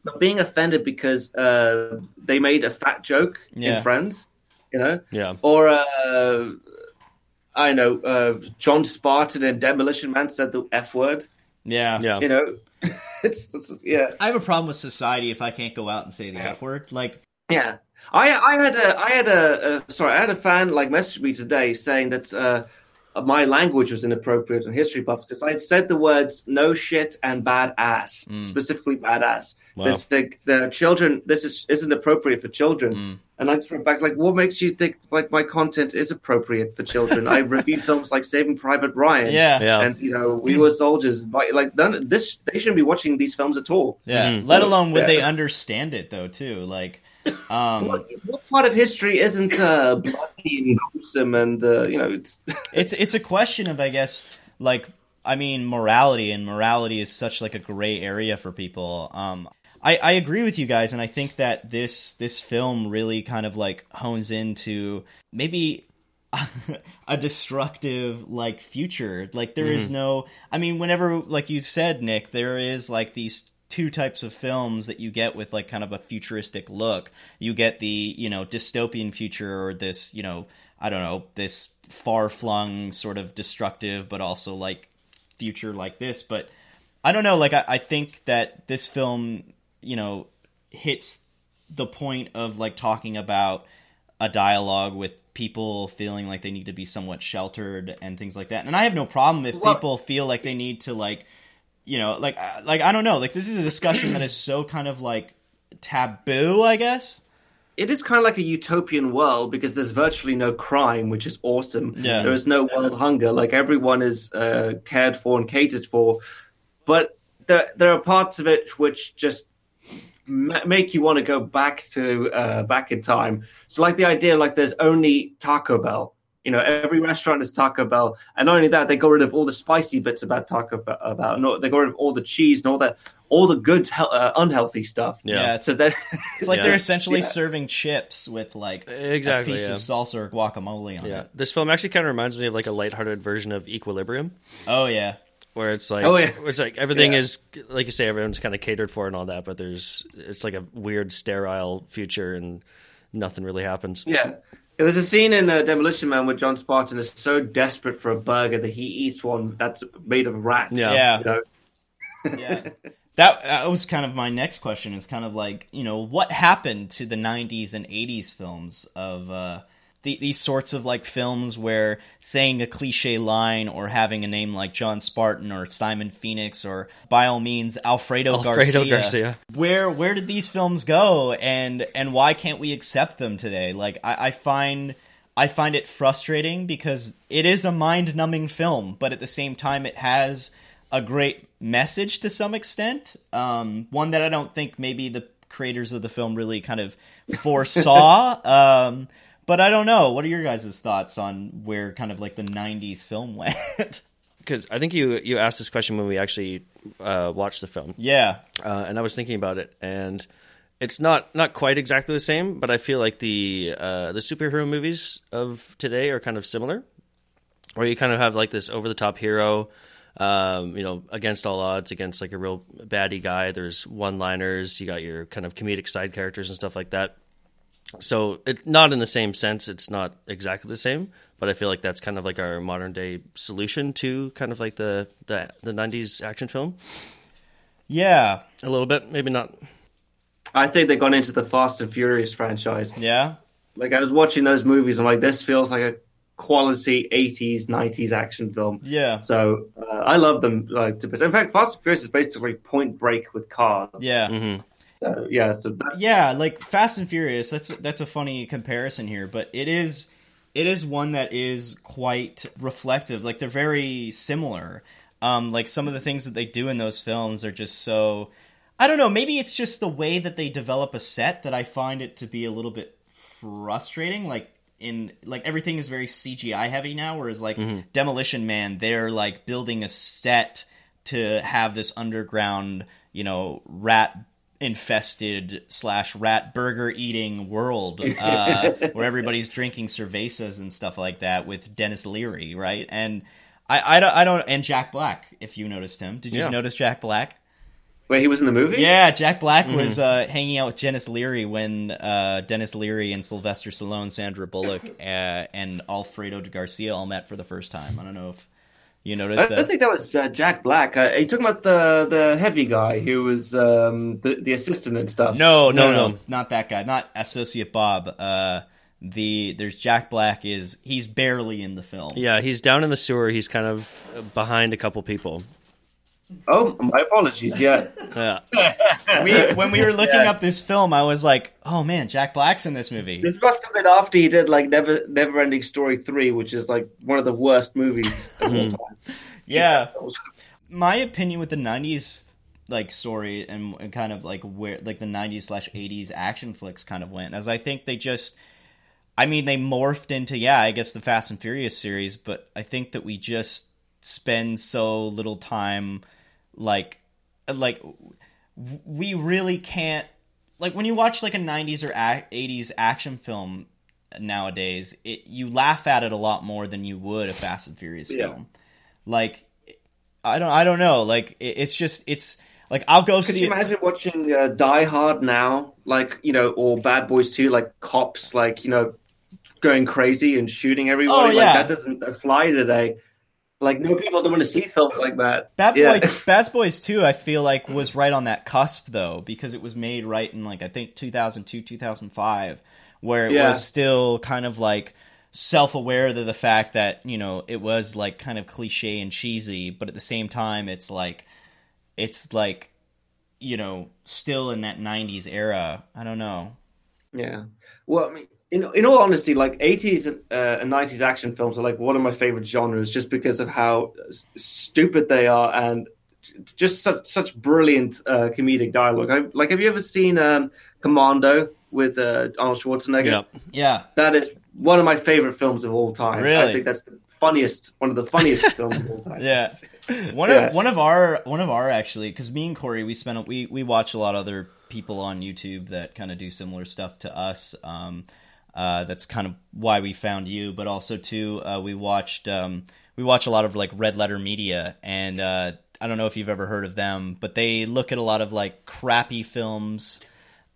but being offended because uh, they made a fat joke Yeah. in Friends, you know, Yeah. or uh, I know uh, John Spartan and Demolition Man said the f word. Yeah. Yeah. You know, it's, it's yeah, I have a problem with society if I can't go out and say the Yeah. F word. Like, yeah. I I had a I had a, a sorry I had a fan like message me today saying that uh, Uh, my language was inappropriate on history buffs because I had said the words no shit and badass mm. specifically badass. Wow. This the, the children this is isn't appropriate for children. Mm. And I just went back like, what makes you think like my content is appropriate for children? I reviewed films like Saving Private Ryan. yeah. Yeah. And you know, we were soldiers. But, Like none, this, they shouldn't be watching these films at all. Yeah. Mhm. Let alone would Yeah. they understand it though too? Like, um, What, what part of history isn't uh, bloody and gruesome and uh, you know it's it's it's a question of I guess like I mean morality and morality is such like a gray area for people. Um, I I agree with you guys, and I think that this this film really kind of like hones into maybe. a destructive like future like there is no i mean whenever like you said nick there is like these two types of films that you get with like kind of a futuristic look. You get the, you know, dystopian future or this, you know, I don't know, this far flung sort of destructive but also like future like this. But I don't know, like I, I think that this film, you know, hits the point of like talking about a dialogue with people feeling like they need to be somewhat sheltered and things like that. And I have no problem if Well- people feel like they need to like you know, like I- like I don't know, like this is a discussion that is so kind of like taboo, I guess. it is kind of like a utopian world because there's virtually no crime, which is awesome. Yeah. There is no world hunger. Like everyone is uh, cared for and catered for. But there, there are parts of it which just ma- make you want to go back to uh, back in time. So, like the idea, like there's only Taco Bell. You know, every restaurant is Taco Bell, and not only that, they got rid of all the spicy bits about Taco Bell. About no, they got rid of all the cheese and all that, all the good, hel- uh, unhealthy stuff. Yeah. it's So that it's like Yeah. they're essentially Yeah. serving chips with like Exactly, a piece yeah. of salsa or guacamole on Yeah, it. this film actually kind of reminds me of like a lighthearted version of Equilibrium, Oh yeah. where it's like, Oh, yeah. it's like everything Yeah. is like you say, everyone's kind of catered for and all that, but there's it's like a weird sterile future and nothing really happens. Yeah. Yeah, There's a scene in uh, Demolition Man where John Spartan is so desperate for a burger that he eats one that's made of rats. Yeah. Yeah. You know? yeah. That, that was kind of my next question. Is kind of like you know what happened to the '90s and '80s films of uh, the, these sorts of like films where saying a cliche line or having a name like John Spartan or Simon Phoenix or by all means Alfredo, Alfredo Garcia. Garcia. Where where did these films go and and why can't we accept them today? Like I, I find. I find it frustrating because it is a mind numbing film, but at the same time, it has a great message to some extent. Um, one that I don't think maybe the creators of the film really kind of foresaw. um, but I don't know. What are your guys' thoughts on where kind of like the 90s film went? Because I think you you asked this question when we actually uh, watched the film, yeah. uh, and I was thinking about it, and it's not not quite exactly the same, but I feel like the uh, the superhero movies of today are kind of similar, where you kind of have like this over the top hero, um, you know, against all odds, against like a real baddie guy. There's one liners, you got your kind of comedic side characters and stuff like that. So it not in the same sense. It's not exactly the same, but I feel like that's kind of like our modern day solution to kind of like the the, the '90s action film. Yeah. A little bit, maybe not. I think they've gone into the Fast and Furious franchise. Yeah. Like I was watching those movies, I'm like, this feels like a quality 80s, 90s action film. Yeah. So uh, I love them. Like, to, in fact, Fast and Furious is basically Point Break with cars. Yeah. Mm-hmm. So yeah, so that, yeah, like Fast and Furious. That's that's a funny comparison here, but it is it is one that is quite reflective. Like they're very similar. Um, like some of the things that they do in those films are just so. I don't know. Maybe it's just the way that they develop a set that I find it to be a little bit frustrating. Like in like everything is very CGI heavy now, whereas like Demolition Man, they're like building a set to have this underground, you know, rat infested slash rat burger eating world uh, where everybody's drinking cervezas and stuff like that with Denis Leary, right? And I, I don't, I don't, and Jack Black. If you noticed him, did you Yeah. notice Jack Black? Wait, he was in the movie? Yeah, Jack Black Mm-hmm. was uh, hanging out with Denis Leary when uh, Denis Leary and Sylvester Stallone, Sandra Bullock, uh, and Alfredo de Garcia all met for the first time. I don't know if you I noticed don't think that was uh, Jack Black. Uh, are you talking about the the heavy guy who was um, the the assistant and stuff? No, no, No, no, no. not that guy. Not Associate Bob. Uh, the there's Jack Black is he's barely in the film. Yeah, he's down in the sewer. He's kind of behind a couple people. Oh, my apologies. Yeah. Yeah. We when we were looking Yeah. up this film, I was like, oh man, Jack Black's in this movie. This must have been after he did like Never Never Ending Story three, which is like one of the worst movies of all mm-hmm. time. Yeah, my opinion with the '90s like story and, and kind of like where like the '90s slash '80s action flicks kind of went, as I think they just, I mean, they morphed into yeah, I guess the Fast and Furious series, but I think that we just spend so little time like like we really can't like when you watch like a 90s or 80s action film nowadays it you laugh at it a lot more than you would a fast and furious Yeah. film like i don't i don't know like it, it's just it's like i'll go Could see you it imagine watching uh, Die Hard now, like you know, or Bad Boys Two, like cops, like you know, going crazy and shooting everybody? Oh, yeah. Like that doesn't fly today. Like no people don't want to see films like that. Bad Yeah. Boys, Bad Boys 2, I feel like was right on that cusp though, because it was made right in like I think 2002, 2005, where it Yeah. was still kind of like self-aware of the fact that you know it was like kind of cliche and cheesy, but at the same time, it's like it's like you know still in that 90s era. I don't know. Yeah. Well, I mean, in in all honesty, like eighties uh, and nineties action films are like one of my favorite genres, just because of how s- stupid they are and just such such brilliant uh, comedic dialogue. I, like, have you ever seen um, Commando with uh, Arnold Schwarzenegger? yeah. Yeah. That is one of my favorite films of all time. Really? I think that's the funniest, one of the funniest films of all time. Yeah, one Yeah. of one of our one of our actually because me and Corey we spent we we watch a lot of other people on YouTube that kind of do similar stuff to us. Um, uh, that's kind of why we found you, but also too uh, we watched um, we watch a lot of like Red Letter Media, and uh, I don't know if you've ever heard of them, but they look at a lot of like crappy films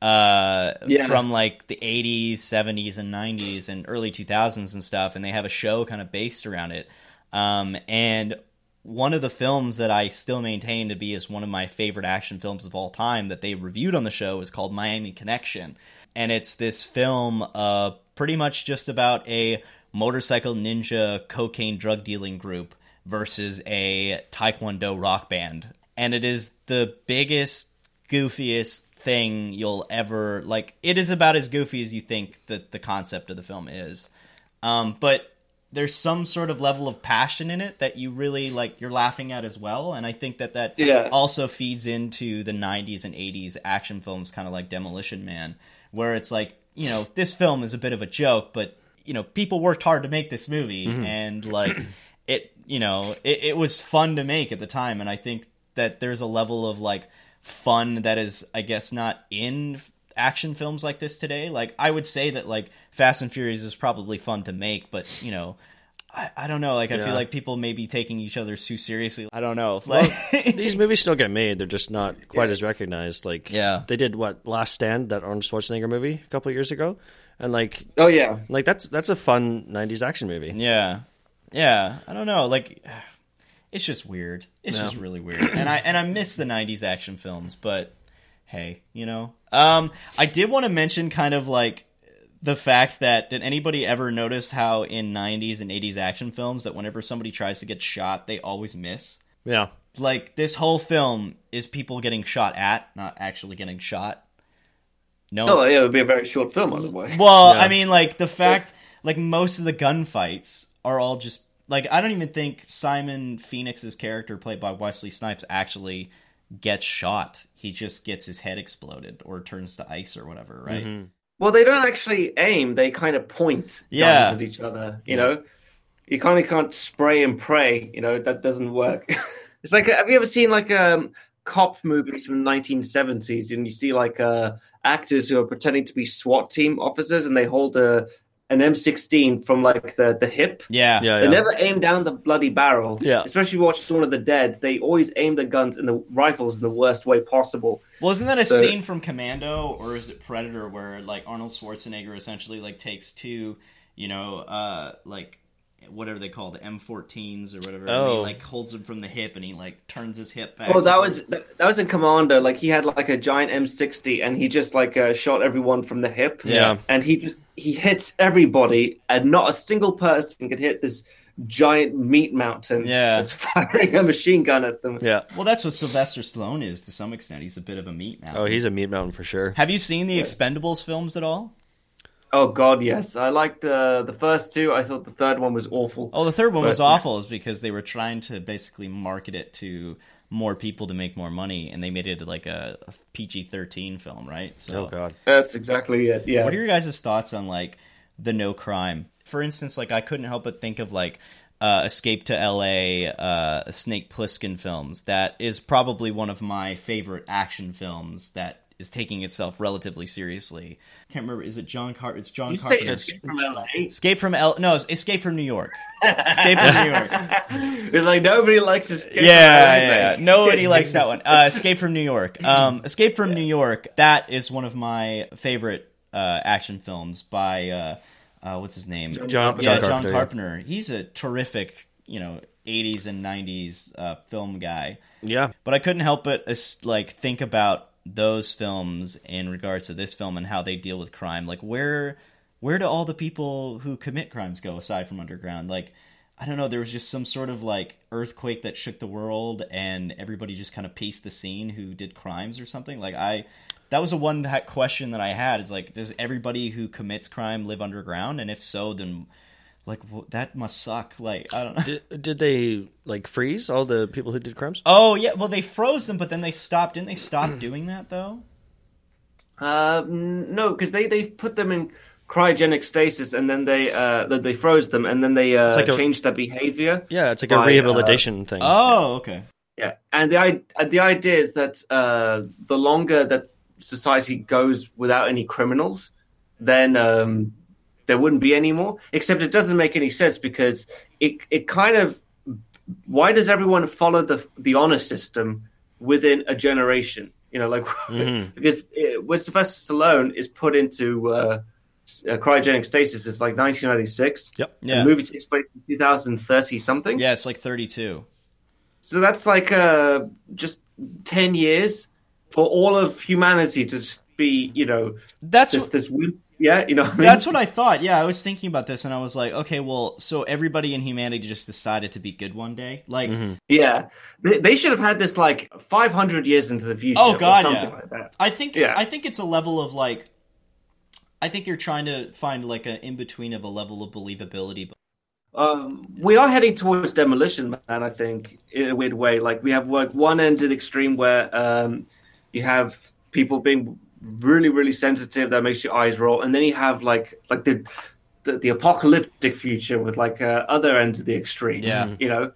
uh, Yeah. from like the 80s, 70s, and 90s and early 2000s and stuff, and they have a show kind of based around it. Um, and one of the films that I still maintain to be is one of my favorite action films of all time that they reviewed on the show is called Miami Connection. And it's this film uh, pretty much just about a motorcycle ninja cocaine drug dealing group versus a taekwondo rock band. And it is the biggest, goofiest thing you'll ever like. It is about as goofy as you think that the concept of the film is. Um, but there's some sort of level of passion in it that you really like you're laughing at as well and i think that that Yeah. also feeds into the 90s and 80s action films kind of like demolition man where it's like you know this film is a bit of a joke but you know people worked hard to make this movie mm-hmm. and like it you know it, it was fun to make at the time. And i think that there's a level of like fun that is i guess not in action films like this today. Like i would say that like fast and furious is probably fun to make but you know i, I don't know like i Yeah. feel like people may be taking each other too seriously i don't know like These movies still get made. They're just not quite as recognized. Like, Yeah. they did what Last Stand, that Arnold Schwarzenegger movie, a couple years ago, and like, Oh yeah, like that's that's a fun '90s action movie. Yeah, yeah. I don't know. Like, it's just weird. It's just really weird. And I and I miss the '90s action films, but hey, you know. Um, I did want to mention kind of like the fact that did anybody ever notice how in '90s and '80s action films that whenever somebody tries to get shot, they always miss. Yeah, Like this whole film is people getting shot at, not actually getting shot. No, oh yeah, it would be a very short film otherwise. well, Yeah. I mean, like the fact, like most of the gunfights are all just like I don't even think Simon Phoenix's character, played by Wesley Snipes, actually gets shot. He just gets his head exploded or turns to ice or whatever, right? Mm-hmm. Well, they don't actually aim; they kind of point Yeah. guns at each other. You know, you kind of can't spray and pray. You know, that doesn't work. it's like, have you ever seen like um, cop movies from the 1970s, and you see like uh, actors who are pretending to be SWAT team officers, and they hold a an M16 from like the the hip. Yeah. Yeah, They yeah. never aim down the bloody barrel. Yeah. Especially if you watch Dawn of the Dead, they always aim the guns and the rifles in the worst way possible. Well, isn't that a So- scene from Commando or is it Predator where like Arnold Schwarzenegger essentially like takes two, you know, uh like whatever they call the M14s or whatever, and Oh. he like holds him from the hip and he like turns his hip back. Oh, that was that, that was in Commando. Like he had like a giant M60 and he just like uh, shot everyone from the hip. Yeah. And he just he hits everybody and not a single person could hit this giant meat mountain Yeah. that's firing a machine gun at them. Yeah. Well, that's what Sylvester Stallone is to some extent. He's a bit of a meat mountain. Oh, he's a meat mountain for sure. Have you seen the Expendables films at all? Oh god, yes. I liked uh, the first two. I thought the third one was awful. Oh, the third one was awful, is because they were trying to basically market it to more people to make more money, and they made it like a, a PG thirteen film, right? So, Oh god. That's exactly it. Yeah. what are your guys' thoughts on like the no crime? For instance, like I couldn't help but think of like uh, Escape to L.A., uh, Snake Plissken films. That is probably one of my favorite action films that is taking itself relatively seriously. I can't remember. Is it John Car? It's John You say Carpenter. Escape from LA? Escape from L. No, it's Escape from New York. Escape from New York. It's like nobody likes Escape from yeah, yeah. Nobody likes that one. Uh, Escape from New York. Um, Escape from New York. That is one of my favorite uh, action films by uh, uh, what's his name? John, yeah, John John Carpenter. yeah. Carpenter. He's a terrific, you know, 80s and 90s uh, film guy. Yeah. But I couldn't help but uh, like think about those films in regards to this film and how they deal with crime. Like where where do all the people who commit crimes go aside from underground? Like I don't know, there was just some sort of like earthquake that shook the world and everybody just kind of paced the scene who did crimes or something. Like I that was a one that question that I had is like does everybody who commits crime live underground and if so then like wh- that must suck. Like I don't know. Did, did they like freeze all the people who did crimes? Oh yeah, well they froze them, but then they stopped. Didn't they stop doing that though? Uh, no, because they they put them in cryogenic stasis and then they uh they- they froze them and then they uh like a- changed their behavior. Yeah, it's like a By, uh, rehabilitation thing. Oh, okay. Yeah, and the i- uh, the idea is that uh the longer that society goes without any criminals, then um there wouldn't be any more. Except it doesn't make any sense because it it kind of why does everyone follow the the honor system within a generation? You know, like because uh, when Sylvester Stallone is put into uh, uh, cryogenic stasis, it's like 1996. Yep. Yeah. The movie takes place in 2030 something. Yeah, it's like 32. So that's like uh, just 10 years for all of humanity to just be, you know, That's this what, this yeah, you know. What I mean? that's what I thought. Yeah, I was thinking about this and I was like, okay, well, so everybody in humanity just decided to be good one day? Like Yeah, they, they should have had this like 500 years into the future. Oh, or God, something yeah. like that. I think Yeah. I think it's a level of like I think you're trying to find like an in between of a level of believability. Um, we are heading towards demolition, man. I think in a weird way. Like we have like one end of the extreme where um, you have people being really, really sensitive that makes your eyes roll, and then you have like like the the, the apocalyptic future with like uh, other ends of the extreme. Yeah. you know.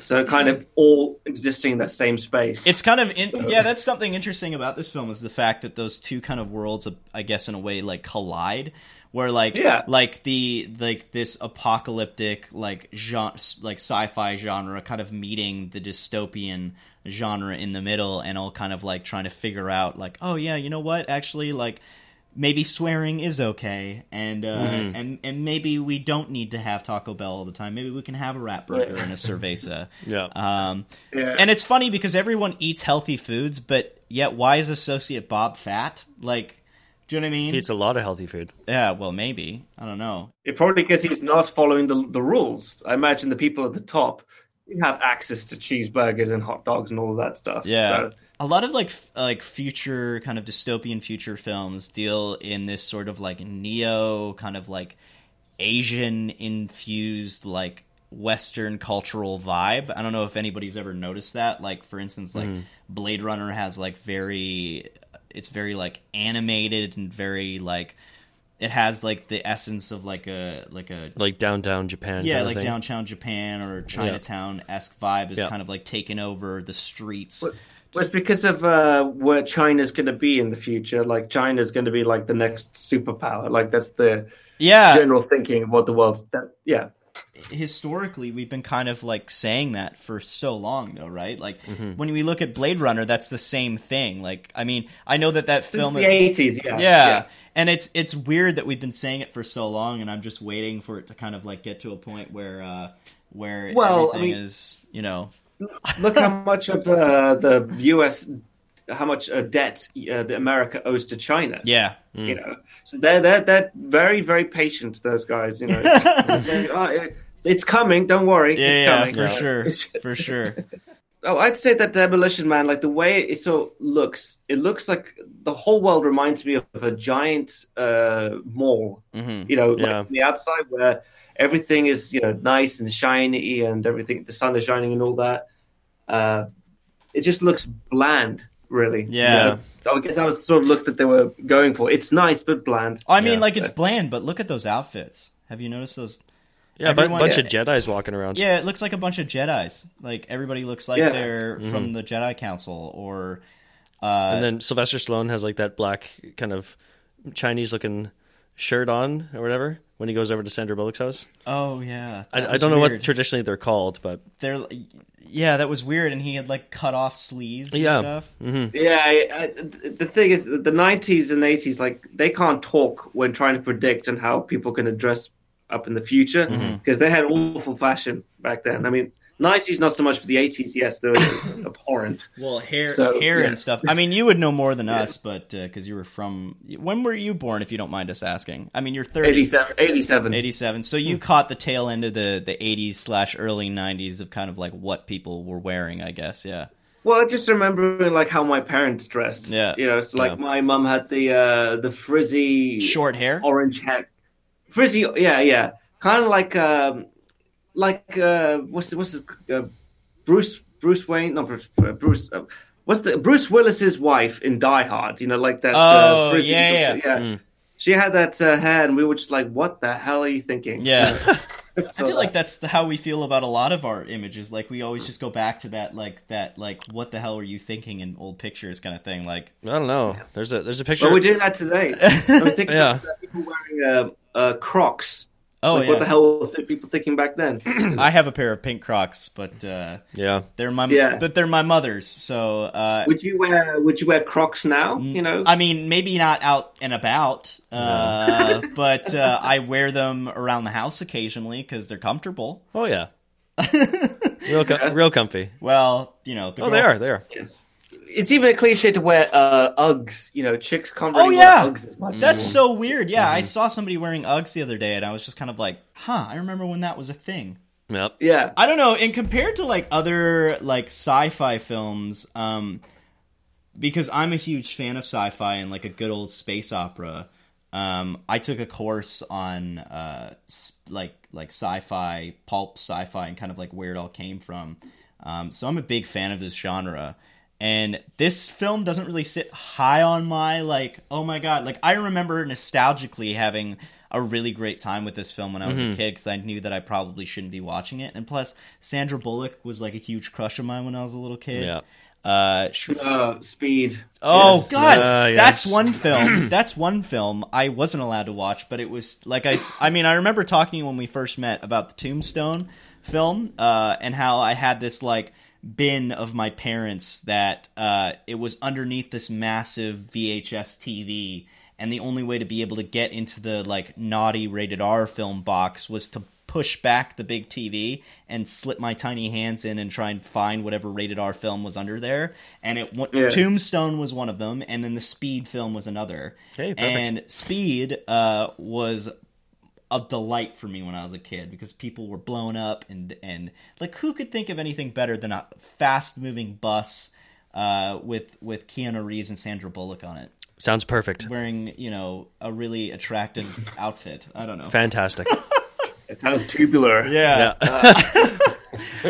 So kind of all existing in that same space. It's kind of in, yeah. That's something interesting about this film is the fact that those two kind of worlds, I guess, in a way, like collide. Where like Yeah. like the like this apocalyptic like genre like sci-fi genre kind of meeting the dystopian genre in the middle and all kind of like trying to figure out like oh yeah you know what actually like maybe swearing is okay and uh and and maybe we don't need to have Taco Bell all the time maybe we can have a rat burger and a cerveza Yeah. um Yeah. and it's funny because everyone eats healthy foods, but yet why is Associate Bob fat? Like, do you know what I mean? He eats a lot of healthy food. yeah, well, maybe. I don't know. It probably because he's not following the the rules. I imagine the people at the top have access to cheeseburgers and hot dogs and all of that stuff. Yeah. So, A lot of like f- like future kind of dystopian future films deal in this sort of like neo kind of like Asian infused like Western cultural vibe. I don't know if anybody's ever noticed that. Like for instance, like mm. Blade Runner has like very it's very like animated and very like it has like the essence of like a like a Like downtown Japan. yeah, kind of like thing. downtown Japan or Chinatown esque vibe is Yeah. kind of like taking over the streets. Well, it's because of uh, where China's going to be in the future. Like China's going to be like the next superpower. Like that's the yeah, general thinking of what the world. That, yeah, historically we've been kind of like saying that for so long though right like Mm-hmm. when we look at blade runner that's the same thing like i mean i know that that since film the eighties. Yeah, yeah. and it's it's weird that we've been saying it for so long and i'm just waiting for it to kind of like get to a point where uh where Well, I mean- is you know Look how much of uh, the U.S. how much uh, debt uh, the America owes to China. yeah You know, so they're they're they're very very patient. Those guys, you know, They're, "Oh, it- it's coming. Don't worry, yeah, it's yeah coming. for sure for sure Oh, I'd say that Demolition Man, like the way it so looks, it looks like the whole world reminds me of a giant uh, mall. hmm You know, like Yeah. on the outside where everything is you know nice and shiny and everything, the sun is shining and all that. Uh, it just looks bland, really. Yeah. I guess that was sort of look that they were going for. It's nice but bland. i mean Yeah. like it's bland but look at those outfits have you noticed those Yeah, a bunch yeah. of Jedi's walking around. Yeah, it looks like a bunch of Jedi's. Like everybody looks like Yeah. they're from the Jedi Council or uh And then Sylvester Stallone has like that black kind of Chinese looking shirt on or whatever when he goes over to Sandra Bullock's house. oh yeah. I, I don't know what traditionally they're called, but they're yeah, that was weird and he had like cut off sleeves and Yeah. stuff. Yeah, I, I, the thing is, the '90s and '80s, like they can't talk when trying to predict and how people can dress up in the future mm-hmm. because they had awful fashion back then. I mean, '90s not so much, but the '80s, yes, they were abhorrent. Well, hair So, hair yeah. and stuff. I mean, you would know more than us, but uh, because you were from when were you born if you don't mind us asking? I mean, you're 30 87, 87. 87. So you hmm. caught the tail end of the the 80s slash early 90s of kind of like what people were wearing, I guess. Yeah. Well, I just remember like how my parents dressed. Yeah. you know, so like Yeah. my mum had the uh the frizzy Short hair. orange hat, frizzy. Yeah, yeah, kind of like um like uh what's the, what's the, uh, Bruce Bruce Wayne? No, Bruce. Uh, Bruce uh, what's the Bruce Willis's wife in Die Hard? You know, like that. Oh, uh, frizzy yeah, of- yeah. She had that uh, hair, and we were just like, "What the hell are you thinking?" Yeah. I feel like that's the, how we feel about a lot of our images. Like we always just go back to that, like that, like what the hell are you thinking in old pictures, kind of thing. Like, I don't know. There's a there's a picture. Well, we're doing that today. I'm thinking Yeah. of people wearing uh, uh, Crocs. Oh like, yeah, What the hell were th- people thinking back then? I have a pair of pink Crocs, but uh, yeah. they're my, Yeah. but they're my mother's. So uh, would you wear Would you wear Crocs now? You know, I mean, maybe not out and about, uh, but uh, I wear them around the house occasionally because they're comfortable. Oh yeah. real com- real comfy. Well, you know, the Oh, girl- they are. They are. Yes. It's even a cliche to wear uh, Uggs. You know, chicks can't Oh yeah, wear Uggs as much. that's anymore. so weird. Yeah, I saw somebody wearing Uggs the other day, and I was just kind of like, "Huh." I remember when that was a thing. Yep. Yeah. I don't know. And compared to like other like sci-fi films, um, because I'm a huge fan of sci-fi and like a good old space opera. Um, I took a course on uh, s- like like sci-fi, pulp sci-fi, and kind of like where it all came from. Um, so I'm a big fan of this genre. And this film doesn't really sit high on my like, oh my god! Like I remember nostalgically having a really great time with this film when I was a kid because I knew that I probably shouldn't be watching it. And plus, Sandra Bullock was like a huge crush of mine when I was a little kid. Yeah. Uh, sh- Uh, speed. Oh Yes. God, Uh, yes. that's one film. that's one film I wasn't allowed to watch, but it was like I. I mean, I remember talking when we first met about the Tombstone film, uh, and how I had this like bin of my parents that uh, it was underneath this massive VHS TV, and the only way to be able to get into the like naughty rated R film box was to push back the big TV and slip my tiny hands in and try and find whatever rated R film was under there. And it wa- Yeah. Tombstone was one of them, and then the Speed film was another. Okay, and Speed uh, was a delight for me when I was a kid because people were blown up and and like who could think of anything better than a fast moving bus uh, with with Keanu Reeves and Sandra Bullock on it, Sounds perfect. wearing you know a really attractive outfit. I don't know. Fantastic. It sounds tubular. Yeah. yeah.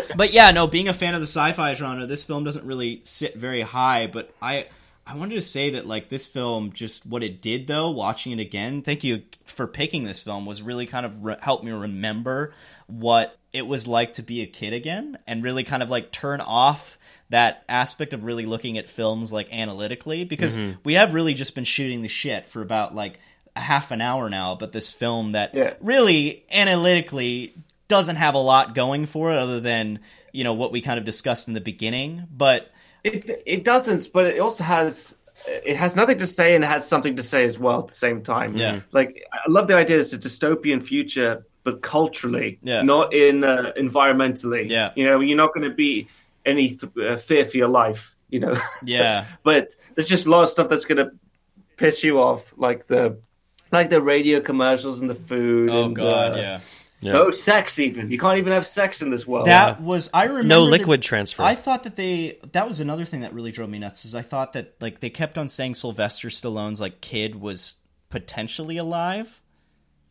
but yeah, no, being a fan of the sci-fi genre, this film doesn't really sit very high. But I, I wanted to say that like this film, just what it did though, watching it again. Thank you for picking this film. Was really kind of re- helped me remember what it was like to be a kid again, and really kind of like turn off that aspect of really looking at films like analytically because mm-hmm. we have really just been shooting the shit for about like a half an hour now but this film that Yeah. really analytically doesn't have a lot going for it other than you know what we kind of discussed in the beginning but It it doesn't, but it also has it has nothing to say and has something to say as well at the same time. Yeah. like I love the idea it's a dystopian future, but culturally, Yeah. not in uh, environmentally. Yeah. you know, you're not going to be any th- uh, fear for your life. You know, yeah but there's just a lot of stuff that's going to piss you off, like the like the radio commercials and the food. oh and, god uh, yeah No sex, even you can't even have sex in this world. that was i remember No that- liquid transfer. I thought that they that was another thing that really drove me nuts is I thought that like they kept on saying Sylvester Stallone's like kid was potentially alive,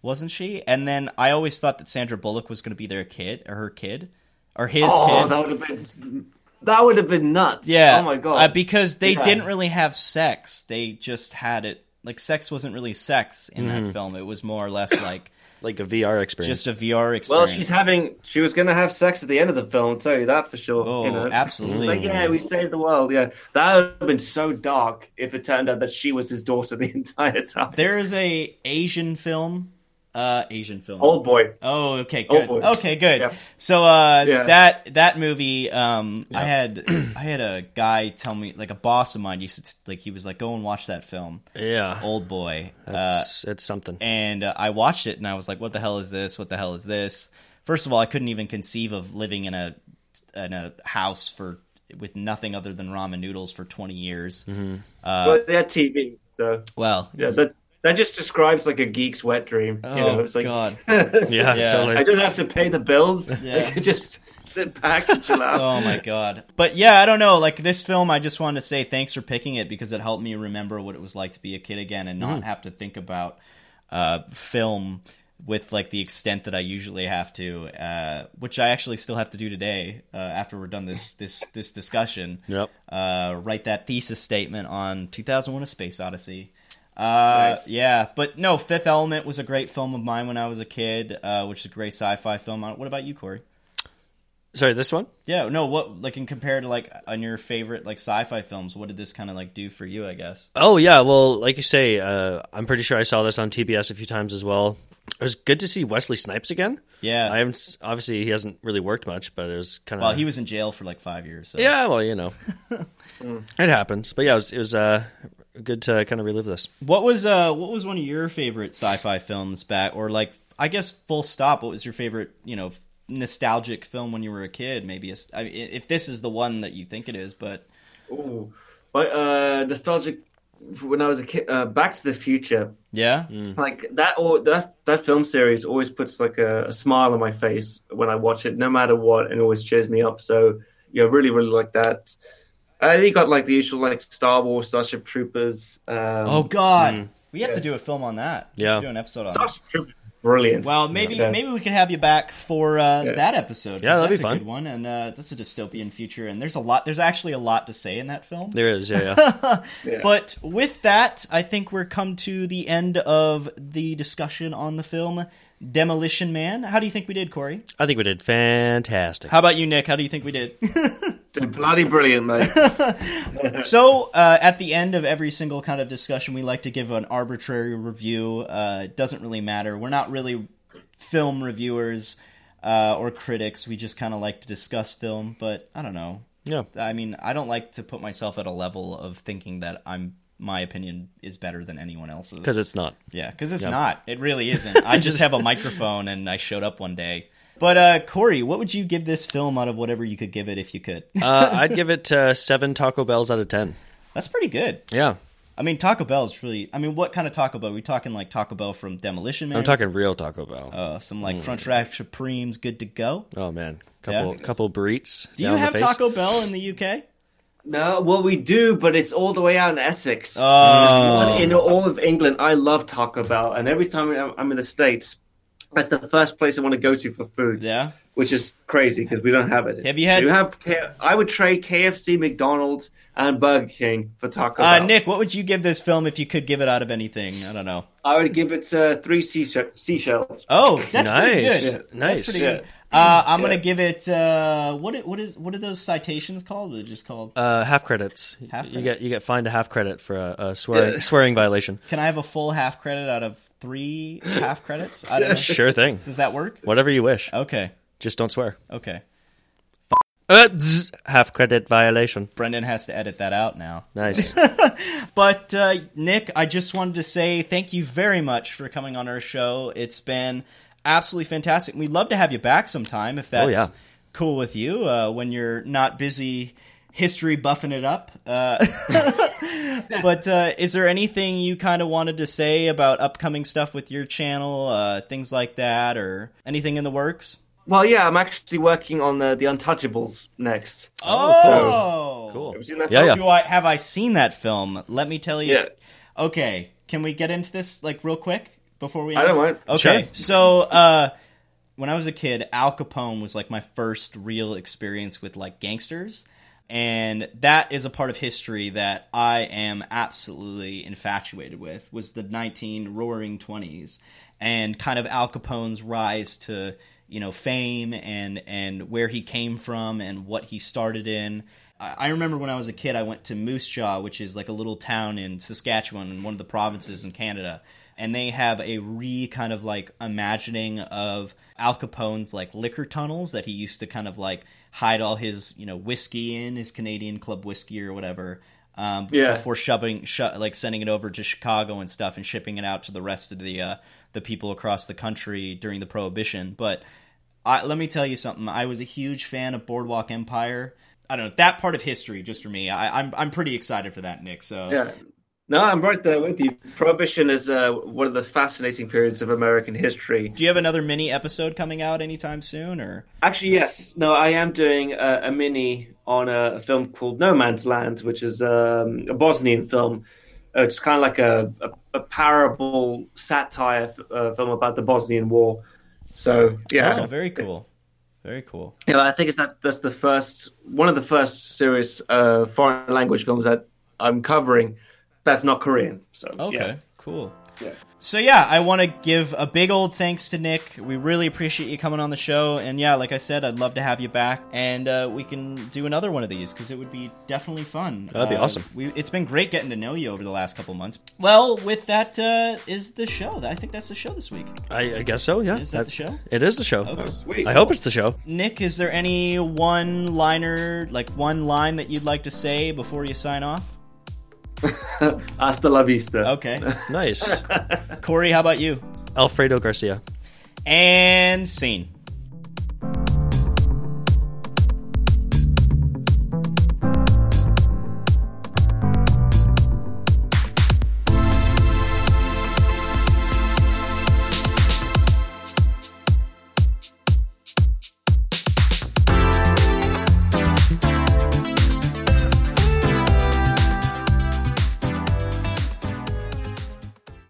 wasn't she? And then I always thought that Sandra Bullock was going to be their kid or her kid or his oh, kid. that would have been that would have been nuts. yeah. Oh my god. Uh, because they Yeah. didn't really have sex. They just had it like sex wasn't really sex in Mm-hmm. that film. It was more or less like like a VR experience. just a VR experience. Well, she's having. She was going to have sex at the end of the film. I'll tell you that for sure. Oh, you know? absolutely. Like, yeah, we saved the world. Yeah, that would have been so dark if it turned out that she was his daughter the entire time. there is a Asian film uh Asian film. Old boy. Oh, okay, good. boy. okay, good. Yeah. So uh, Yeah. that that movie, um, I had I had a guy tell me, like a boss of mine used to like he was like, go and watch that film, yeah, Old Boy. Uh, it's, it's something. and uh, I watched it and I was like, what the hell is this? What the hell is this? First of all, I couldn't even conceive of living in a in a house for with nothing other than ramen noodles for twenty years. Mm-hmm. Uh, but they had TV, so well, yeah, that that just describes like a geek's wet dream. oh you know, it's like god. yeah, Yeah. totally. I don't have to pay the bills. Yeah. I can just sit back and chill out. oh my god but yeah i don't know like this film i just wanted to say thanks for picking it because it helped me remember what it was like to be a kid again and not have to think about uh, film with like the extent that i usually have to uh, which i actually still have to do today uh, after we're done this this this discussion Yep. uh, write that thesis statement on 2001 a space odyssey uh, Nice. yeah but no fifth element was a great film of mine when i was a kid uh, which is a great sci-fi film Uh, what about you corey Sorry, this one. yeah, no, what like in compared to like on your favorite like sci-fi films, what did this kind of like do for you? I guess. Oh yeah, well, like you say, uh, I'm pretty sure I saw this on TBS a few times as well. It was good to see Wesley Snipes again. Yeah. I haven't obviously he hasn't really worked much, but it was kind of well, he was in jail for like five years. So. yeah. Well, you know, it happens. But yeah, it was, it was uh, good to kind of relive this. What was uh what was one of your favorite sci-fi films back, or like I guess full stop? What was your favorite you know nostalgic film when you were a kid? Maybe a, I mean, if this is the one that you think it is, but Ooh. But uh, nostalgic. When I was a kid, uh, Back to the Future. yeah, like that or that that film series always puts like a, a smile on my face when I watch it, no matter what, and always cheers me up. So yeah, really, really like that. I think got like the usual like Star Wars, Starship Troopers. Um, oh god, we have to do a film on that. Yeah. have do an episode on. that. Starship Troopers, brilliant. Well, maybe Yeah. maybe we could have you back for uh, Yeah. that episode. Yeah, that'd be that's a fun. good one, and uh, that's a dystopian future. And there's a lot. There's actually a lot to say in that film. There is, yeah, yeah. Yeah. But with that, I think we're come to the end of the discussion on the film Demolition Man. How do you think we did, Corey? I think we did fantastic. How about you, Nick? How do you think we did? Dude, bloody brilliant, mate. so, uh, at the end of every single kind of discussion, we like to give an arbitrary review. Uh, it doesn't really matter. We're not really film reviewers uh, or critics. We just kind of like to discuss film. But I don't know. yeah, I mean, I don't like to put myself at a level of thinking that I'm my opinion is better than anyone else's. because it's not. Yeah, because it's Yeah. not. It really isn't. I just have a microphone and I showed up one day. But uh, Corey, what would you give this film out of whatever you could give it if you could? Uh, I'd give it uh, seven Taco Bells out of ten. That's pretty good. Yeah, I mean, Taco Bell is really. I mean, what kind of Taco Bell? Are we talking like Taco Bell from Demolition Man? I'm talking real Taco Bell. uh, some like Crunchwrap Supremes, good to go. oh man, couple Yeah. couple burritos. Do you have. Taco Bell in the UK? No, well, we do, but it's all the way out in Essex. Oh, in all of England, I love Taco Bell, and every time I'm- I'm in the States, that's the first place I want to go to for food. yeah. which is crazy because we don't have it. Have you had- You have. K- I would trade KFC, McDonald's, and Burger King for Taco Uh, Bell. Nick, what would you give this film if you could give it out of anything? I don't know. I would give it uh, three seashells. Oh, that's pretty Nice. good. Yeah. That's Nice. pretty Yeah. good. Uh, I'm gonna give it. Uh, what what is what are those citations called? Is it just called? Uh, half credits. Half You get you get fined a half credit for a, a swearing Yeah. swearing violation. Can I have a full half credit out of three half credits? I don't know. Sure thing. Does that work? Whatever you wish. Okay. Just don't swear. Okay. Uh, zzz, half credit violation. Breandan has to edit that out now. Nice. But uh, Nick, I just wanted to say thank you very much for coming on our show. It's been absolutely fantastic. We'd love to have you back sometime if that's Oh, yeah. cool with you uh, when you're not busy history buffing it up. Uh, but uh, is there anything you kind of wanted to say about upcoming stuff with your channel, uh, things like that, or anything in the works? Well, yeah, I'm actually working on the the Untouchables next. Oh, cool. Have you seen that Yeah, yeah. Do I have I seen that film? Let me tell you. Yeah. Okay, can we get into this like real quick before we? I don't mind. Okay, Sure. so uh, when I was a kid, Al Capone was like my first real experience with like gangsters, and that is a part of history that I am absolutely infatuated with. Was the nineteen Roaring Twenties, and kind of Al Capone's rise to you know fame and and where he came from and what he started in. I I remember when I was a kid, I went to Moose Jaw, which is like a little town in Saskatchewan, in one of the provinces in Canada, and they have a re kind of like imagining of Al Capone's like liquor tunnels that he used to kind of like hide all his you know whiskey in, his Canadian Club whiskey or whatever. Um, Yeah. Before shoving, sho- like sending it over to Chicago and stuff, and shipping it out to the rest of the uh, the people across the country during the Prohibition. But I, let me tell you something. I was a huge fan of Boardwalk Empire. I don't know that part of history, just for me. I, I'm I'm pretty excited for that, Nick. So Yeah. No, I'm right there with you. Prohibition is uh, one of the fascinating periods of American history. do you have another mini episode coming out anytime soon, or Actually, yes. No, I am doing a, a mini on a, a film called No Man's Land, which is um, a Bosnian film. Uh, it's kind of like a, a, parable satire f- uh, film about the Bosnian War. So yeah, oh, very cool, very cool. Yeah, I think it's that that's the first one of the first serious uh, foreign language films that I'm covering. That's not Korean. So Okay, yeah. cool. Yeah. So yeah, I want to give a big old thanks to Nick. We really appreciate you coming on the show, and yeah, like I said, I'd love to have you back, and uh, we can do another one of these because it would be definitely fun. That'd be Uh, awesome. We, it's been great getting to know you over the last couple months. Well, with that uh, is the show. I think that's the show this week. I, I guess so. Yeah. Is that the show? It is the show. Okay. Oh, sweet. I hope it's the show. Nick, is there any one liner, like one line that you'd like to say before you sign off? Hasta la vista. Okay. Nice. Corey, how about you? Alfredo Garcia. And scene.